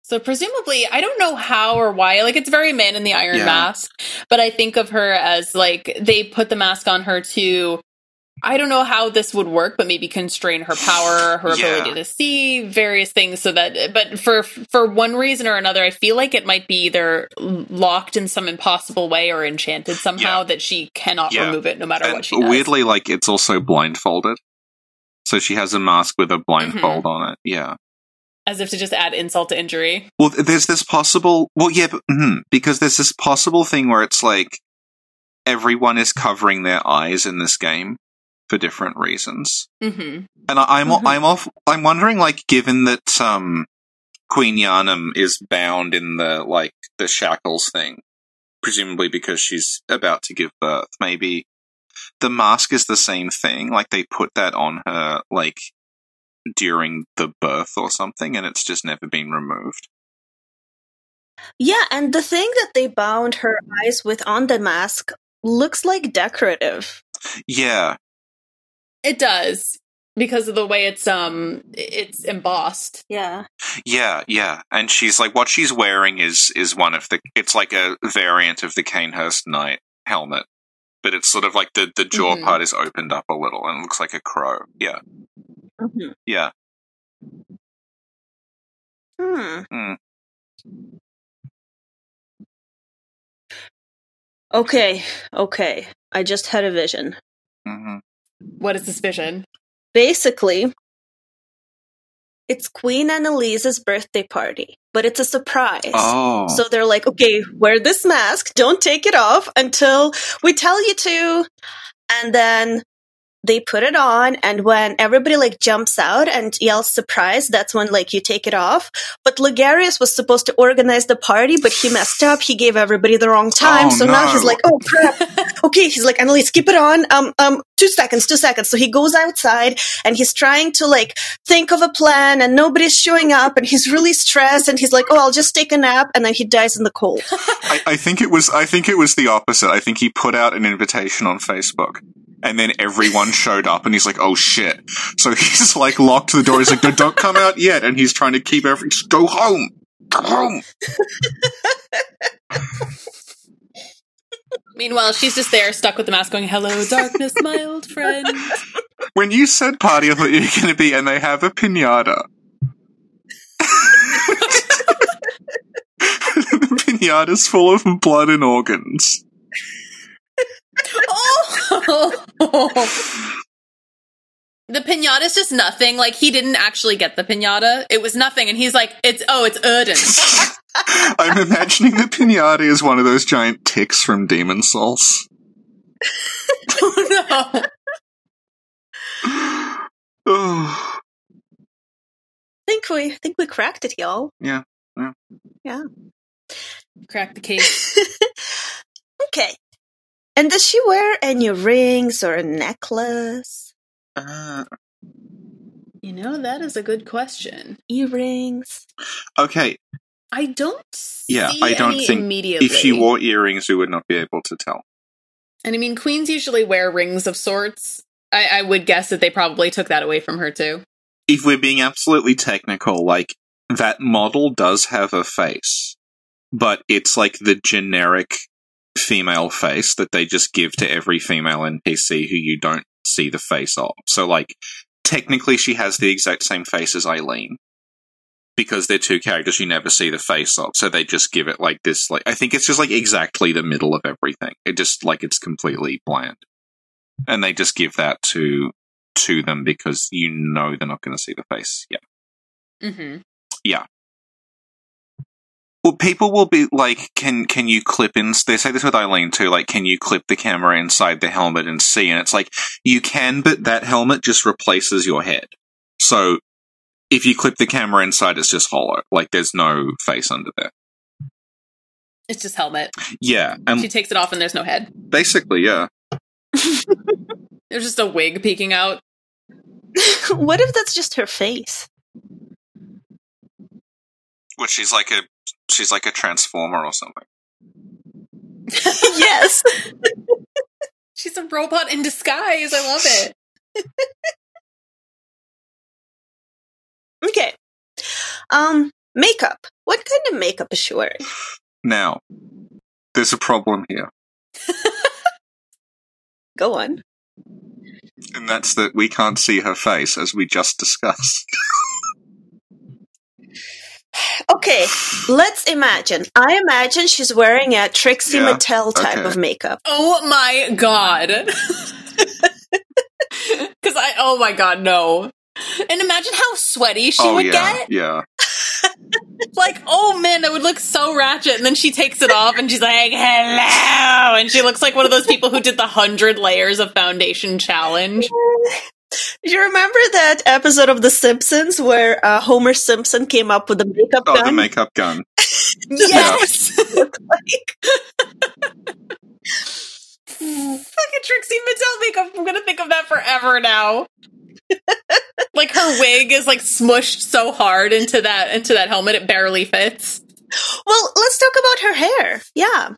So presumably, I don't know how or why. Like it's very Man in the Iron Yeah. Mask, but I think of her as like they put the mask on her to. I don't know how this would work, but maybe constrain her power, her Yeah. ability to see various things, so that. But for for one reason or another, I feel like it might be either locked in some impossible way or enchanted somehow Yeah. that she cannot Yeah. remove it, no matter And what she does. weirdly, like it's also blindfolded, so she has a mask with a blindfold Mm-hmm. on it. Yeah. as if to just add insult to injury. Well, there's this possible. Well, yeah, but, mhm, because there's this possible thing where it's like everyone is covering their eyes in this game for different reasons, hmm and I, I'm Mhm. I'm off. I'm wondering, like, given that um, Queen Yharnam is bound in the like the shackles thing, presumably because she's about to give birth, maybe the mask is the same thing. Like they put that on her, like during the birth or something, and it's just never been removed. Yeah, and the thing that they bound her eyes with on the mask looks like decorative. Yeah, It does because of the way it's um it's embossed. Yeah. Yeah, yeah. And she's like what she's wearing is is one of the it's like a variant of the Cainhurst Knight helmet. But it's sort of like the, the jaw Mhm. part is opened up a little and it looks like a crow. Yeah. Mhm. Yeah. Hmm. Hmm. Okay. Okay. I just had a vision. hmm what is this vision? Basically, it's Queen Annalise's birthday party, but it's a surprise. Oh. So they're like, okay, wear this mask, don't take it off until we tell you to. And then they put it on. And when everybody like jumps out and yells surprise, that's when like you take it off. But Logarius was supposed to organize the party, but he messed up. He gave everybody the wrong time. Oh, so now he's like, oh crap. okay. He's like, Annalise, keep it on. Um, um, two seconds, two seconds. So he goes outside and he's trying to like think of a plan and nobody's showing up and he's really stressed and he's like, oh, I'll just take a nap. And then he dies in the cold. I, I think it was. I think it was the opposite. I think he put out an invitation on Facebook, and then everyone showed up, and he's like, "Oh shit!" So he's like locked the door. He's like, "No, "Don't come out yet," and he's trying to keep everything. Just go home. Go home. Meanwhile, she's just there, stuck with the mask, going, "Hello, darkness, my old friend." When you said party, I thought you were going to be, and they have a pinata. the pinata's full of blood and organs. oh! The pinata's just nothing. Like he didn't actually get the pinata. It was nothing, and he's like, "It's oh, it's Oedon." I'm imagining the pinata is one of those giant ticks from Demon Souls. oh no! Oh, I think we I think we cracked it, y'all. yeah. Yeah. Yeah. Crack the case. Okay. And does she wear any rings or a necklace? Uh, You know, that is a good question. Earrings? okay, I don't. See Yeah, I don't any think immediately. if she wore earrings, we would not be able to tell. and I mean, queens usually wear rings of sorts. I, I would guess that they probably took that away from her too. If we're being absolutely technical, like, that model does have a face, but it's like the generic female face that they just give to every female NPC who you don't see the face of. So, like, technically she has the exact same face as Eileen. Because they're two characters you never see the face of, so they just give it like this. Like I think it's just like exactly the middle of everything. It just like it's completely bland, and they just give that to to them because you know they're not going to see the face. Yeah. Mm-hmm. Well, people will be like, "Can can you clip in?" They say this with Eileen too. Like, can you clip the camera inside the helmet and see? And it's like you can, but that helmet just replaces your head. So if you clip the camera inside, it's just hollow. Like there's no face under there. It's just helmet. Yeah, and She takes it off, and there's no head. basically, yeah. There's just a wig peeking out. what if that's just her face? Which she's like a she's like a transformer or something. yes. She's a robot in disguise. I love it. Okay. Um, makeup. What kind of makeup is she wearing? Now, there's a problem here, Go on. and that's that we can't see her face, as we just discussed. Okay, let's imagine. I imagine she's wearing a Trixie Yeah, Mattel type okay. of makeup. Oh my god. Because I, oh my god, no. And imagine how sweaty she oh would yeah, get. yeah. Like, oh man, that would look so ratchet. And then she takes it off and she's like, hello. And she looks like one of those people who did the hundred layers of foundation challenge. Do you remember that episode of The Simpsons where uh, Homer Simpson came up with a makeup gun? Oh, gun? the makeup gun. Yes! like, Fucking Trixie Mattel makeup. I'm gonna think of that forever now. like her wig is like smushed so hard into that into that helmet it barely fits. well, let's talk about her hair. Yeah.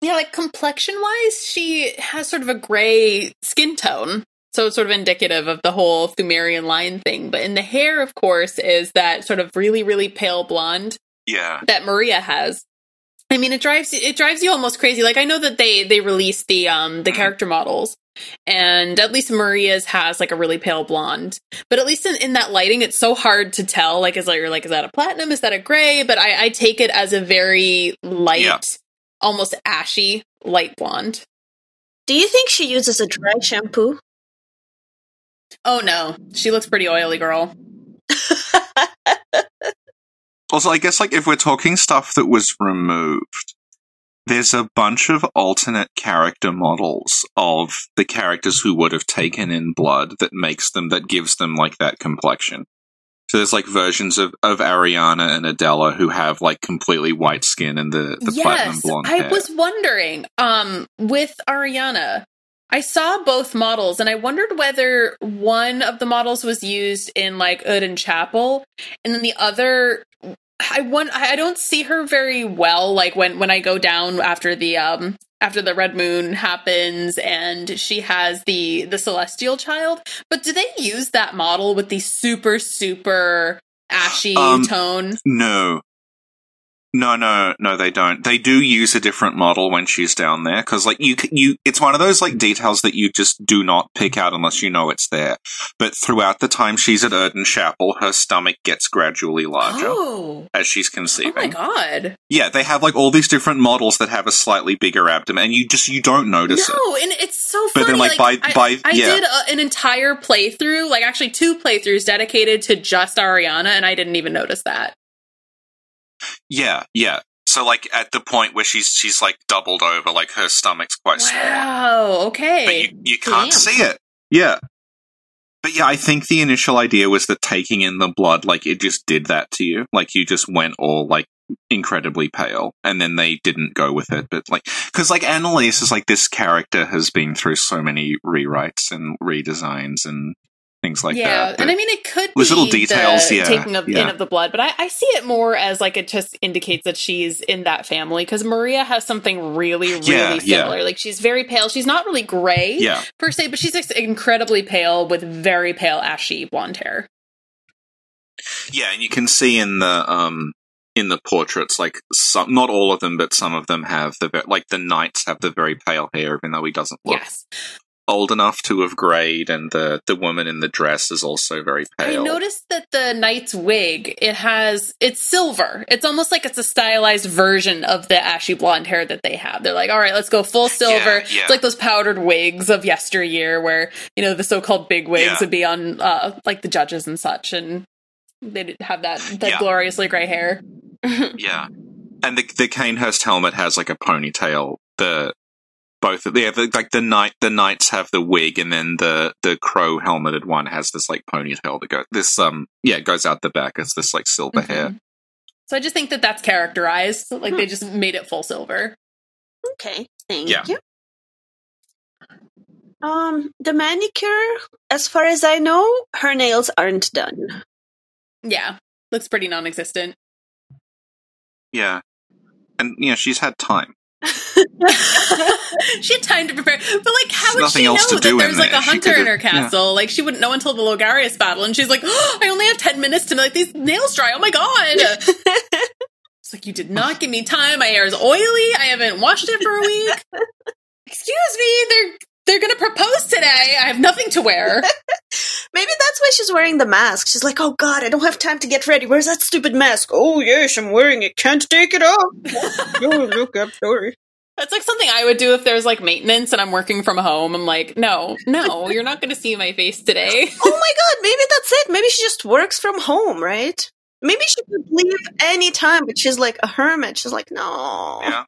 Yeah, like complexion wise, she has sort of a gray skin tone. So it's sort of indicative of the whole Pthumerian line thing. But in the hair, of course, is that sort of really, really pale blonde Yeah. that Maria has. I mean, it drives it drives you almost crazy. Like I know that they they released the um the character models, and at least Maria's has like a really pale blonde. But at least in, in that lighting, it's so hard to tell. Like, is like you're like, is that a platinum? Is that a gray? But I, I take it as a very light, Yeah. Almost ashy light blonde. Do you think she uses a dry shampoo? Oh no, she looks pretty oily, girl. Also, I guess like if we're talking stuff that was removed, there's a bunch of alternate character models of the characters who would have taken in blood that makes them that gives them like that complexion. So there's like versions of, of Arianna and Adella who have like completely white skin and the, the platinum yes, blonde I hair. was wondering. Um, with Arianna, I saw both models, and I wondered whether one of the models was used in like Oedon Chapel, and then the other. I want. I don't see her very well. Like when when I go down after the um after the red moon happens, and she has the the celestial child. But do they use that model with the super super ashy Um, tone? No. No, no, no, they don't. They do use a different model when she's down there because, like, you, you, it's one of those like details that you just do not pick out unless you know it's there. But throughout the time she's at Oedon Chapel, her stomach gets gradually larger Oh, as she's conceiving. oh my god! yeah, they have like all these different models that have a slightly bigger abdomen, and you just you don't notice it. No, and it's so But funny. then, like, by- I, by- I yeah. did a, an entire playthrough, like actually two playthroughs dedicated to just Arianna, and I didn't even notice that. Yeah, yeah. So like at the point where she's she's like doubled over, like her stomach's quite small. Wow. but Okay. you, you can't Damn. see it. Yeah. But yeah, I think the initial idea was that taking in the blood, like it just did that to you. Like you just went all like incredibly pale, and then they didn't go with it. But like, because like Annalise is like this character has been through so many rewrites and redesigns and things like yeah, that. and I mean, it could be little details, the yeah, taking of in yeah. of the blood, but I, I see it more as like it just indicates that she's in that family because Maria has something really, really Yeah, yeah. similar. Like she's very pale. She's not really gray yeah, per se, but she's incredibly pale with very pale ashy blonde hair. yeah, and you can see in the um in the portraits, like some, not all of them, but some of them have the like the knights have the very pale hair, even though he doesn't look Yes. Old enough to have grayed, and the the woman in the dress is also very pale. I noticed that the knight's wig, it has it's silver. It's almost like it's a stylized version of the ashy blonde hair that they have. They're like, all right, let's go full silver. Yeah, yeah. It's like those powdered wigs of yesteryear where, you know, the so called big wigs Yeah. would be on uh like the judges and such and they'd have that that gloriously gray hair. Yeah, and the the Cainhurst helmet has like a ponytail. The both yeah, the, like the knight the knights have the wig, and then the the crow helmeted one has this like ponytail that goes this um yeah it goes out the back. It's this like silver hair. Mhm. So I just think that that's characterized. Like Hmm. they just made it full silver. Okay, thank Yeah. you. Um, the manicure, as far as I know, her nails aren't done. Yeah. Looks pretty non existent. Yeah, and yeah, she's had time. She had time to prepare, but like, how There's would she else know that in there's like there. a hunter in her castle? Like, she wouldn't know until the Logarius battle, and she's like, oh, "I only have ten minutes to like these nails dry." Oh my god! it's like you did not give me time. My hair is oily. I haven't washed it for a week. Excuse me, they're they're gonna propose today. I have nothing to wear. Maybe that's why she's wearing the mask. She's like, oh god, I don't have time to get ready. Where's that stupid mask? Oh yes, I'm wearing it. Can't take it off. oh, look, I'm sorry. That's like something I would do if there's like maintenance and I'm working from home. I'm like, no, no, you're not gonna see my face today. Oh my god, maybe that's it. Maybe she just works from home, right? Maybe she could leave any time, but she's like a hermit. She's like, no. Yeah,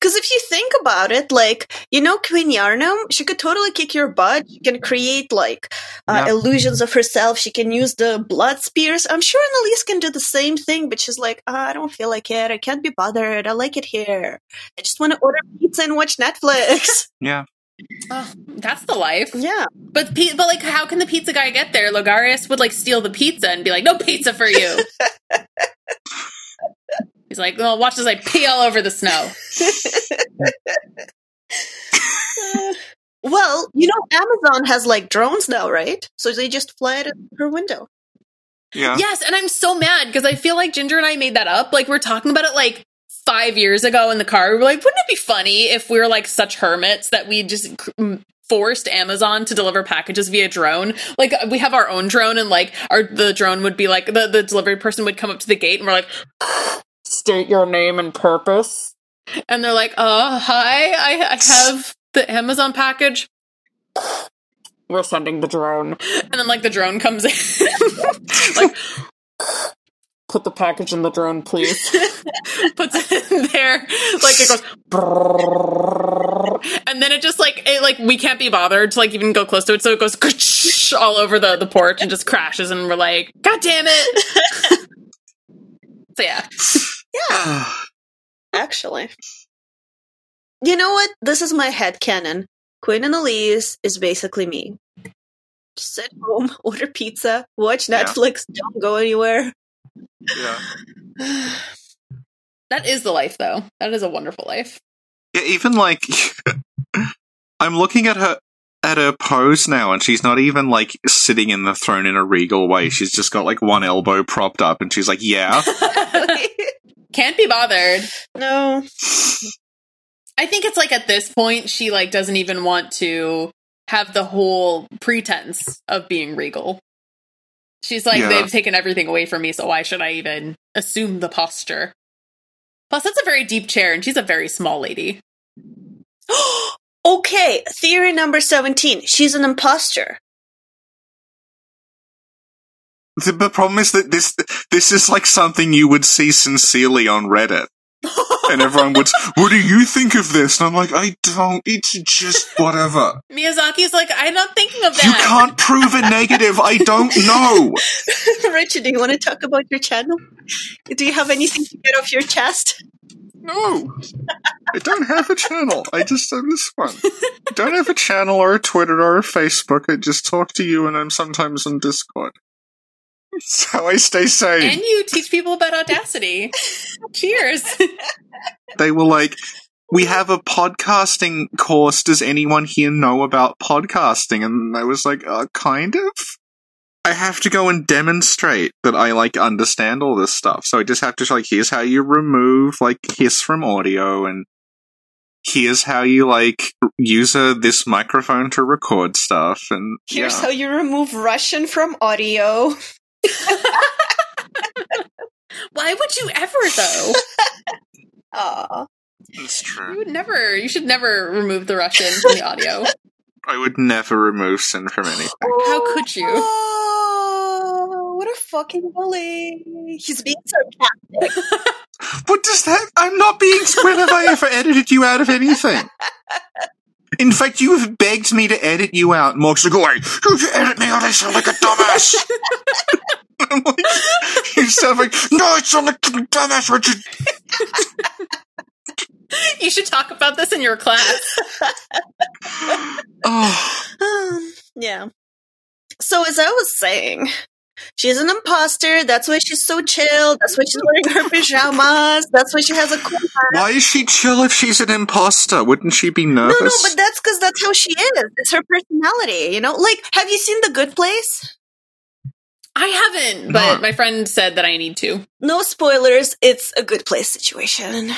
Because if you think about it, like, you know, Queen Yharnam, she could totally kick your butt. She can create, like, uh, Yeah. illusions of herself. She can use the blood spears. I'm sure Annalise can do the same thing, but she's like, "Ah, I don't feel like it. I can't be bothered. I like it here. I just want to order pizza and watch Netflix. yeah. oh, that's the life. yeah. But pi- but like, how can the pizza guy get there? Logarius would like steal the pizza and be like, "No pizza for you." He's like, "Well, watch as I pee all over the snow." Uh, well, you know, Amazon has, like, drones now, right? So they just fly out of her window. Yeah. Yes, and I'm so mad because I feel like Ginger and I made that up. Like we're talking about it like five years ago in the car. We were like, "Wouldn't it be funny if we were like such hermits that we just." c- Forced Amazon to deliver packages via drone. Like we have our own drone, and like our the drone would be like the the delivery person would come up to the gate, and we're like, "State your name and purpose." And they're like, "Uh, hi, I, I have the Amazon package." we're sending the drone. And then like the drone comes in. like put the package in the drone, please. Puts it in there. Like it goes and then it just like it like we can't be bothered to like even go close to it, so it goes all over the, the porch and just crashes and we're like, God damn it. so yeah. Yeah. Actually. You know what? This is my head canon. Queen Annalise is basically me. Just sit home, order pizza, watch Yeah. Netflix, don't go anywhere. yeah. That is the life though. That is a wonderful life. Yeah, even like I'm looking at her at her pose now and she's not even like sitting in the throne in a regal way. She's just got like one elbow propped up and she's like, "Yeah." Can't be bothered. no. I think it's like at this point she like doesn't even want to have the whole pretense of being regal. She's like Yeah. they've taken everything away from me, so why should I even assume the posture? Plus, that's a very deep chair, and she's a very small lady. okay, theory number 17. She's an imposter. The, the problem is that this this is like something you would see sincerely on Reddit. And everyone would, what do you think of this? And I'm like, I don't, it's just whatever. Miyazaki's like, I'm not thinking of that. You can't prove a negative. I don't know. Richard, do you want to talk about your channel? Do you have anything to get off your chest? No. I don't have a channel. I just have this one. I don't have a channel or a Twitter or a Facebook. I just talk to you and I'm sometimes on Discord. That's how I stay sane. And you teach people about audacity. Cheers. they were like, we have a podcasting course. Does anyone here know about podcasting? And I was like, uh, kind of. I have to go and demonstrate that I like understand all this stuff. So I just have to like, here's how you remove like hiss from audio and here's how you like use a, this microphone to record stuff. And Here's yeah. how you remove Russian from audio. Why would you ever though? Aw. It's You true. would never. You should never remove the Russian from the audio. I would never remove sin from anything. How could you? Oh, what a fucking bully. He's being sarcastic. What does that? I'm not being. When have I ever edited you out of anything? In fact, you have begged me to edit you out. And Mark's like, "Oh, you edit me out. I sound like a dumbass." I'm like, you sound like, "No, I sound like a dumbass, Richard." You should talk about this in your class. Oh, Um, yeah. So as I was saying, she's an imposter. That's why she's so chill. That's why she's wearing her pajamas. That's why she has a cool hat. why is she chill if she's an imposter? Wouldn't she be nervous? No, no, but that's because that's how she is. It's her personality, you know? Like, have you seen The Good Place? I haven't, but No. my friend said that I need to. No spoilers. It's a good place situation.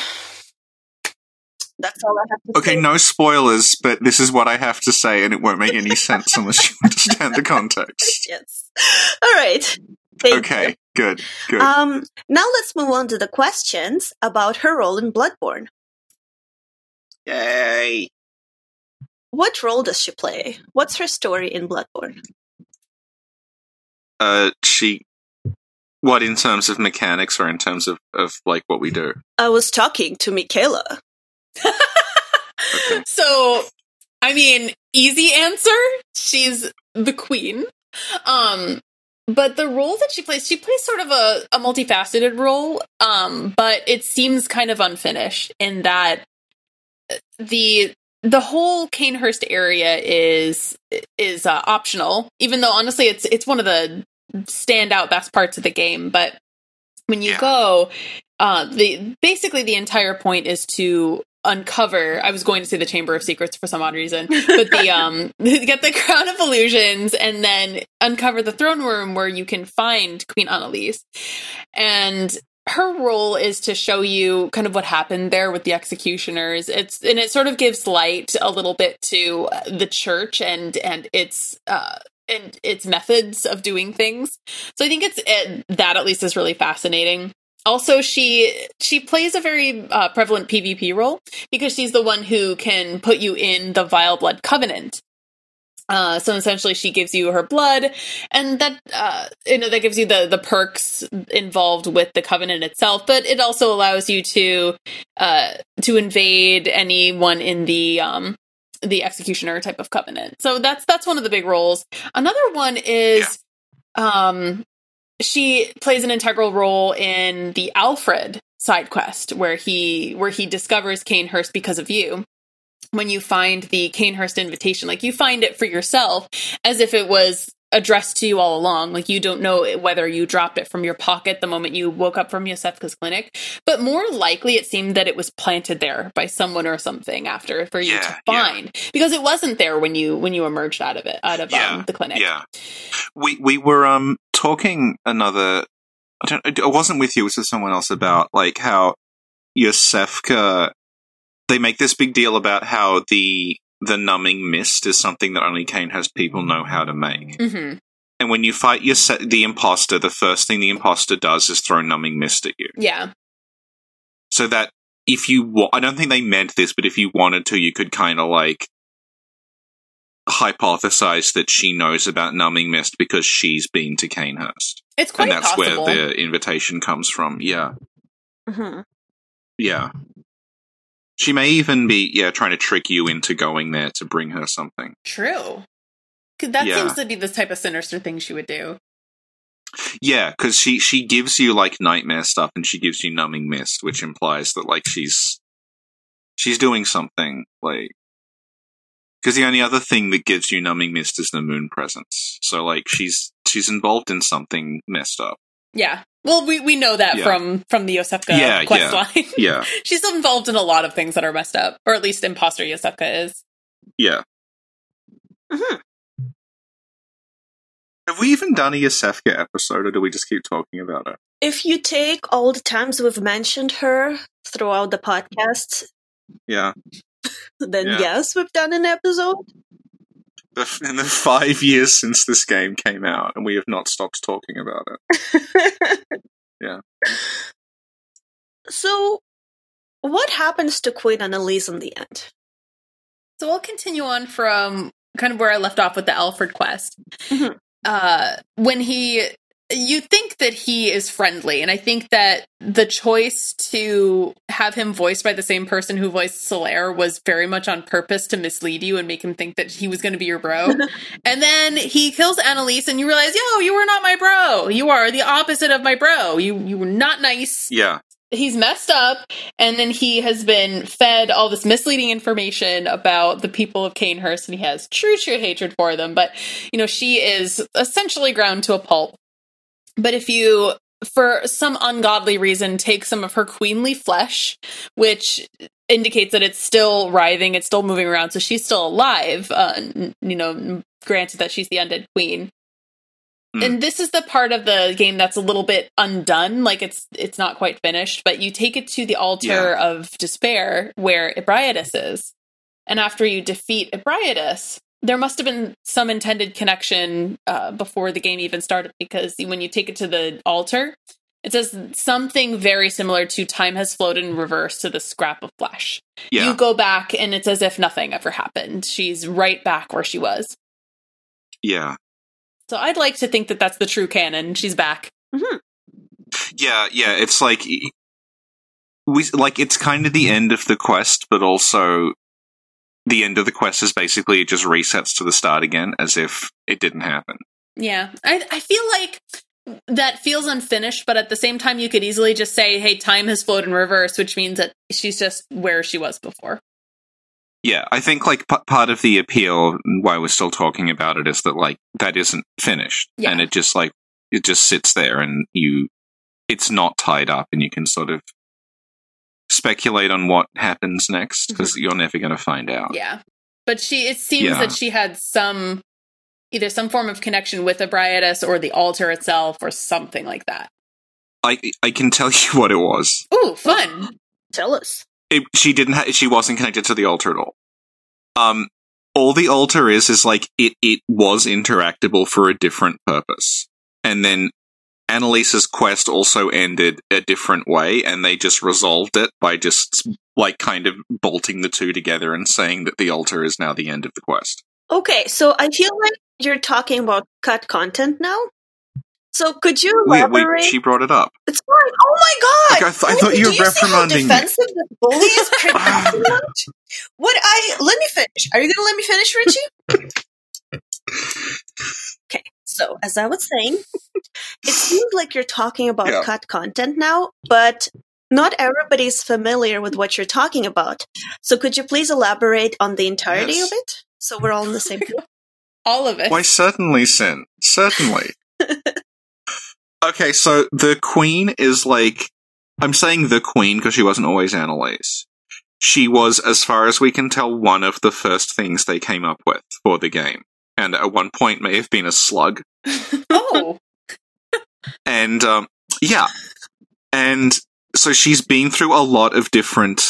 That's all I have to Okay, say. no spoilers, but this is what I have to say, and it won't make any sense unless you understand the context. Yes. All right. Thank Okay, good, good. Um, now let's move on to the questions about her role in Bloodborne. Yay! What role does she play? What's her story in Bloodborne? uh she what in terms of mechanics or in terms of, of like what we do I was talking to Michaela. Okay. So, I mean, easy answer. She's the queen. Um, but the role that she plays, she plays sort of a, a multifaceted role. Um, but it seems kind of unfinished in that the the whole Cainhurst area is is uh, optional. Even though honestly, it's it's one of the standout best parts of the game. But when you Yeah. go, uh, the basically the entire point is to uncover i was going to say the chamber of secrets for some odd reason but the um get the crown of illusions and then uncover the throne room where you can find queen annalise. And her role is to show you kind of what happened there with the executioners. It's and it sort of gives light a little bit to the church and and its uh and its methods of doing things. So i think it's it, that at least is really fascinating also she she plays a very uh, prevalent pvp role because she's the one who can put you in the vile blood covenant Uh, so essentially, she gives you her blood, and that uh, you know that gives you the the perks involved with the covenant itself. But it also allows you to uh, to invade anyone in the um, the executioner type of covenant. So that's that's one of the big roles. Another one is um, she plays an integral role in the Alfred side quest where he where he discovers Cainhurst because of you when you find the Cainhurst invitation. Like you find it for yourself as if it was addressed to you all along. Like you don't know whether you dropped it from your pocket the moment you woke up from Yosefka's clinic, but more likely it seemed that it was planted there by someone or something after for you Yeah, to find because it wasn't there when you when you emerged out of it out of Yeah, um, the clinic. Yeah, we we were um talking another. I don't. I wasn't with you. It was with someone else about like how Yosefka. They make this big deal about how the the numbing mist is something that only Cainhurst people know how to make. hmm And when you fight your se- the imposter, the first thing the imposter does is throw numbing mist at you. Yeah. So that if you, wa- I don't think they meant this, but if you wanted to, you could kind of like hypothesize that she knows about numbing mist because she's been to Cainhurst, It's quite and that's possible. where the invitation comes from. Yeah, Mhm. yeah. She may even be, yeah, trying to trick you into going there to bring her something. True. 'Cause That Yeah. seems to be the type of sinister thing she would do. Yeah, because she she gives you like nightmare stuff, and she gives you numbing mist, which implies that like she's she's doing something like. Because the only other thing that gives you numbing mist is the moon presence. So like she's she's involved in something messed up. Yeah. Well, we, we know that Yeah. from from the Yosefka Yeah, quest yeah. line. Yeah, She's involved in a lot of things that are messed up, or at least imposter Yosefka is. yeah. Mhm. Have we even done a Yosefka episode, or do we just keep talking about her? If you take all the times we've mentioned her throughout the podcast, Yeah, then Yeah. yes, we've done an episode. in the five years since this game came out, and we have not stopped talking about it. Yeah. So, what happens to Queen Elise in the end? So we'll continue on from kind of where I left off with the Alfred quest. Mhm. Uh, when he, you think that he is friendly, and I think that the choice to have him voiced by the same person who voiced Solaire was very much on purpose to mislead you and make him think that he was going to be your bro. and then he kills Annalise, and you realize, yo, you were not my bro. You are the opposite of my bro. You you were not nice Yeah, he's messed up and then he has been fed all this misleading information about the people of Cainhurst and he has true true hatred for them but you know she is essentially ground to a pulp but if you for some ungodly reason take some of her queenly flesh which indicates that it's still writhing it's still moving around so she's still alive uh, n- you know granted that she's the undead queen. Hmm. and this is the part of the game that's a little bit undone like it's it's not quite finished but you take it to the altar of despair where Ebrietas is. And after you defeat Ebrietas there must have been some intended connection uh, before the game even started because when you take it to the altar it says something very similar to time has flowed in reverse to the scrap of flesh. Yeah. you go back and it's as if nothing ever happened. She's right back where she was. Yeah. so i'd like to think that that's the true canon. She's back. Yeah, yeah, it's like we like it's kind of the end of the quest, but also the end of the quest is basically it just resets to the start again as if it didn't happen. Yeah, I I feel like that feels unfinished, but at the same time, you could easily just say, "Hey, time has flowed in reverse," which means that she's just where she was before. Yeah, I think like p- part of the appeal why we're still talking about it is that like that isn't finished Yeah. and it just like it just sits there and you it's not tied up and you can sort of speculate on what happens next because you're never going to find out. Yeah, but she it seems Yeah. that she had some either some form of connection with Ebrietas or the altar itself or something like that. I I can tell you what it was. Ooh, fun! Tell us. it, she didn't ha- she wasn't connected to the altar at all um all the altar is is like it it was interactable for a different purpose and then annalise's quest also ended a different way and they just resolved it by just like kind of bolting the two together and saying that the altar is now the end of the quest Okay, so I feel like you're talking about cut content now. So could you elaborate? we, she brought it up. It's fine. Oh my god! Like, I th- I thought you were see how reprimanding me. defensive this bully is? What I let me finish. Are you gonna let me finish, Richie? okay. So as I was saying, it seems like you're talking about Yeah. cut content now, but not everybody's familiar with what you're talking about. So could you please elaborate on the entirety Yes. of it? So we're all on the same page. All of it. Why, certainly, Sin. Certainly. okay, so the queen is like. I'm saying the queen because she wasn't always Annalise. She was, as far as we can tell, one of the first things they came up with for the game. And at one point may have been a slug. oh, And, um, yeah. And so she's been through a lot of different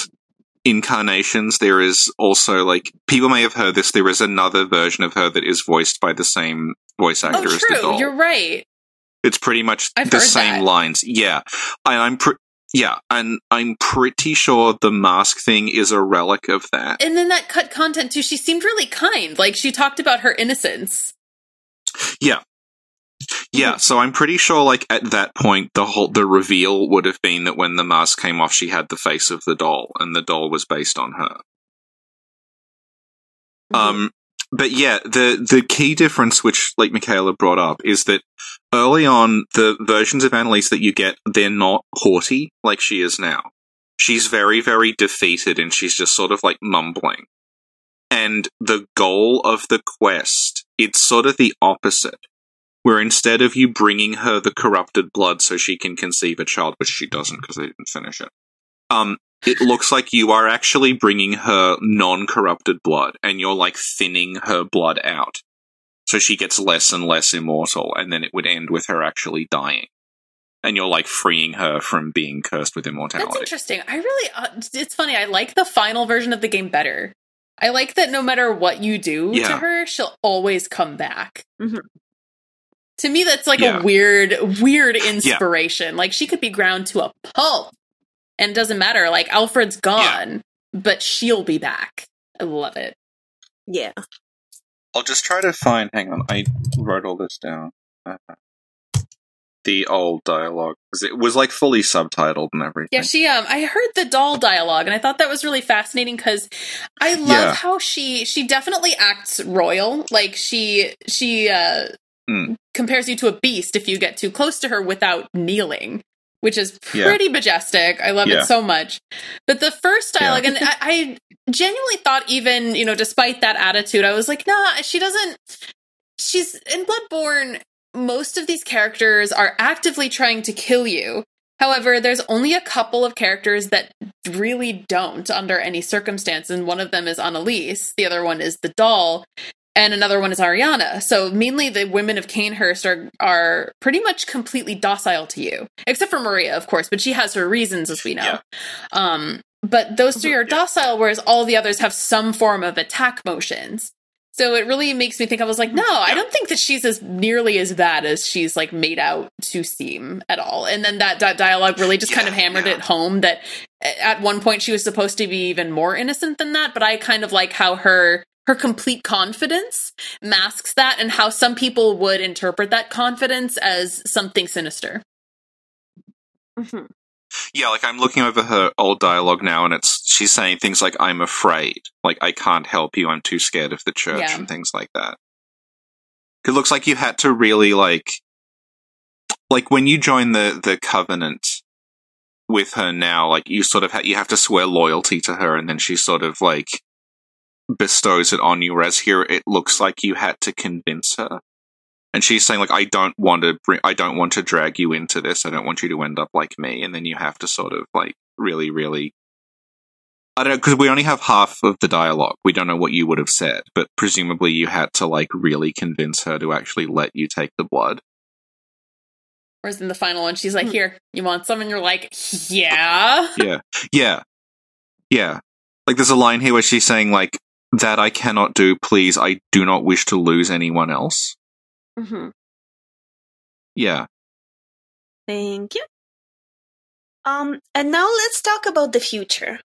incarnations. There is also, like, people may have heard this, there is another version of her that is voiced by the same voice actor oh, as the true. doll. You're right. It's pretty much I've the same that. lines. Yeah. And I'm pre- yeah, and I'm pretty sure the mask thing is a relic of that. And then that cut content too. She seemed really kind. Like she talked about her innocence. Yeah. Yeah, so I'm pretty sure like at that point the whole the reveal would have been that when the mask came off she had the face of the doll and the doll was based on her. Um, but yeah, the the key difference, which like Michaela brought up, is that early on the versions of Annalise that you get, they're not haughty like she is now. She's very, very defeated, and she's just sort of like mumbling. And the goal of the quest, it's sort of the opposite. Where instead of you bringing her the corrupted blood so she can conceive a child, which she doesn't because they didn't finish it, um, it looks like you are actually bringing her non-corrupted blood and you're like thinning her blood out so she gets less and less immortal and then it would end with her actually dying and you're like freeing her from being cursed with immortality. That's interesting. I really, uh, it's funny. I like the final version of the game better. I like that no matter what you do to her, she'll always come back. Mhm. To me, that's like Yeah. a weird, weird inspiration. Like she could be ground to a pulp, and it doesn't matter. Like Alfred's gone, but she'll be back. I love it. Yeah. i'll just try to find hang on i wrote all this down uh, the old dialogue because it was like fully subtitled and everything Yeah, she um I heard the doll dialogue and I thought that was really fascinating cuz I love Yeah. how she she definitely acts royal. Like she she uh Mm. compares you to a beast if you get too close to her without kneeling, which is Yeah. pretty majestic. I love Yeah. it so much. But the first Yeah. dialogue and I, I genuinely thought even, you know, despite that attitude, I was like, "Nah, she doesn't she's in Bloodborne most of these characters are actively trying to kill you. However, there's only a couple of characters that really don't under any circumstance, and one of them is Annalise, the other one is the doll, and another one is Arianna. So mainly the women of Cainhurst are are pretty much completely docile to you, except for Maria, of course, but she has her reasons, as we know. Yeah. Um, but those three are Yeah. docile, whereas all the others have some form of attack motions. So it really makes me think I was like, no, I don't think that she's as nearly as bad as she's like made out to seem at all. And then that, that dialogue really just kind of hammered yeah. it home that at one point she was supposed to be even more innocent than that. But I kind of like how her her complete confidence masks that, and how some people would interpret that confidence as something sinister. hmm Yeah, like I'm looking over her old dialogue now, and it's she's saying things like "I'm afraid," like "I can't help you," "I'm too scared of the church," Yeah. and things like that. It looks like you had to really like, like when you join the the covenant with her now, like you sort of ha- you have to swear loyalty to her, and then she sort of like bestows it on you. Whereas here, it looks like you had to convince her. And she's saying like, I don't want to bring, I don't want to drag you into this. I don't want you to end up like me. And then you have to sort of like really, really. I don't know because we only have half of the dialogue. We don't know what you would have said, but presumably you had to like really convince her to actually let you take the blood. Whereas in the final one, she's like, Hmm. "Here, you want some?" And you're like, "Yeah." Yeah, yeah, yeah. Like there's a line here where she's saying like, "That I cannot do. Please, I do not wish to lose anyone else." hmm Yeah. Thank you. Um, and now let's talk about the future.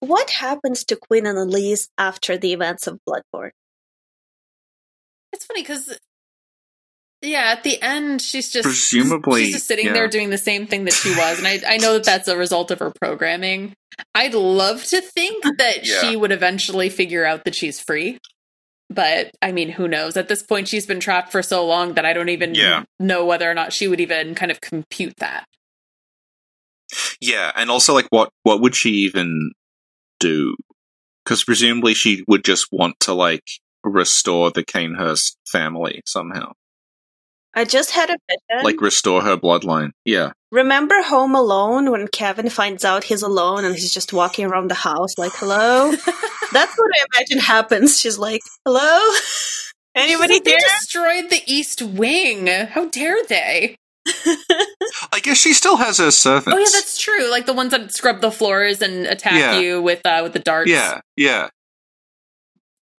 What happens to Queen Annalise after the events of Bloodborne? It's funny because, yeah, at the end, she's just Presumably, she's just sitting yeah. there doing the same thing that she was, and I I know that that's a result of her programming. I'd love to think that Yeah. she would eventually figure out that she's free, but I mean, who knows? At this point, she's been trapped for so long that I don't even Yeah. know whether or not she would even kind of compute that. Yeah, and also like what what would she even do? Because presumably she would just want to like restore the Cainhurst family somehow, I just had a vision. like restore her bloodline. Yeah, Remember Home Alone when Kevin finds out he's alone and he's just walking around the house like, hello? That's what I imagine happens. She's like, hello? Anybody She's like, they destroyed the East Wing. How dare they? I guess she still has her servants. Oh yeah, that's true. Like the ones that scrub the floors and attack Yeah. you with uh, with the darts. yeah, yeah.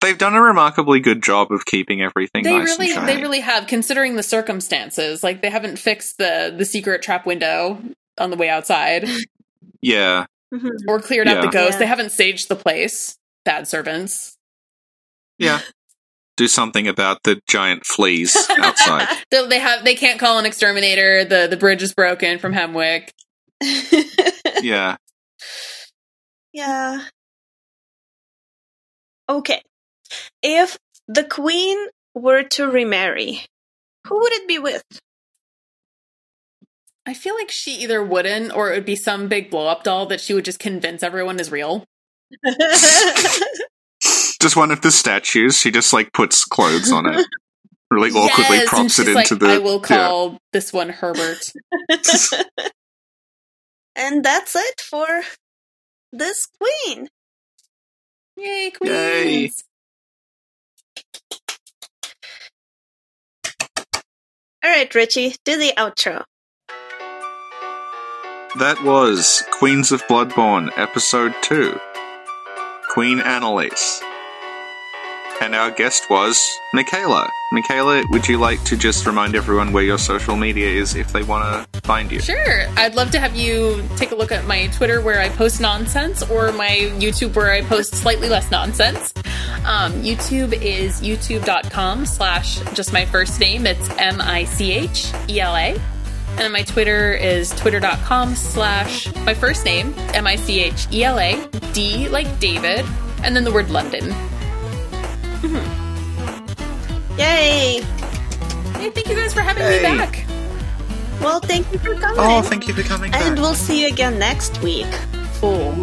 They've done a remarkably good job of keeping everything They nice really, and they really have, considering the circumstances. Like they haven't fixed the the secret trap window on the way outside, yeah, Mhm. or cleared out the ghost. Yeah. They haven't saged the place. Bad servants. yeah. Do something about the giant fleas outside. They, they have. They can't call an exterminator. The the bridge is broken from Hemwick. yeah. yeah. Okay. If the queen were to remarry, who would it be with? I feel like she either wouldn't, or it would be some big blow up doll that she would just convince everyone is real. Just one of the statues. She just like puts clothes on it. Really awkwardly Yes, and props it she's into like, the. I will yeah. call this one Herbert. and that's it for this queen. Yay, queens! Yay. All right, Richie, do the outro. That was Queens of Bloodborne, Episode 2. Queen Annalise. And our guest was Michaela. Michaela, would you like to just remind everyone where your social media is if they want to find you? Sure. I'd love to have you take a look at my Twitter where I post nonsense or my YouTube where I post slightly less nonsense. Um, YouTube is youtube.com slash just my first name. It's M I C H E L A. And my Twitter is twitter.com slash my first name, M I C H E L A, D like David, and then the word London. Mm-hmm. Yay! Hey, thank you guys for having me back. Well, thank you for oh, coming. Oh, thank you for coming back. And we'll see you again next week for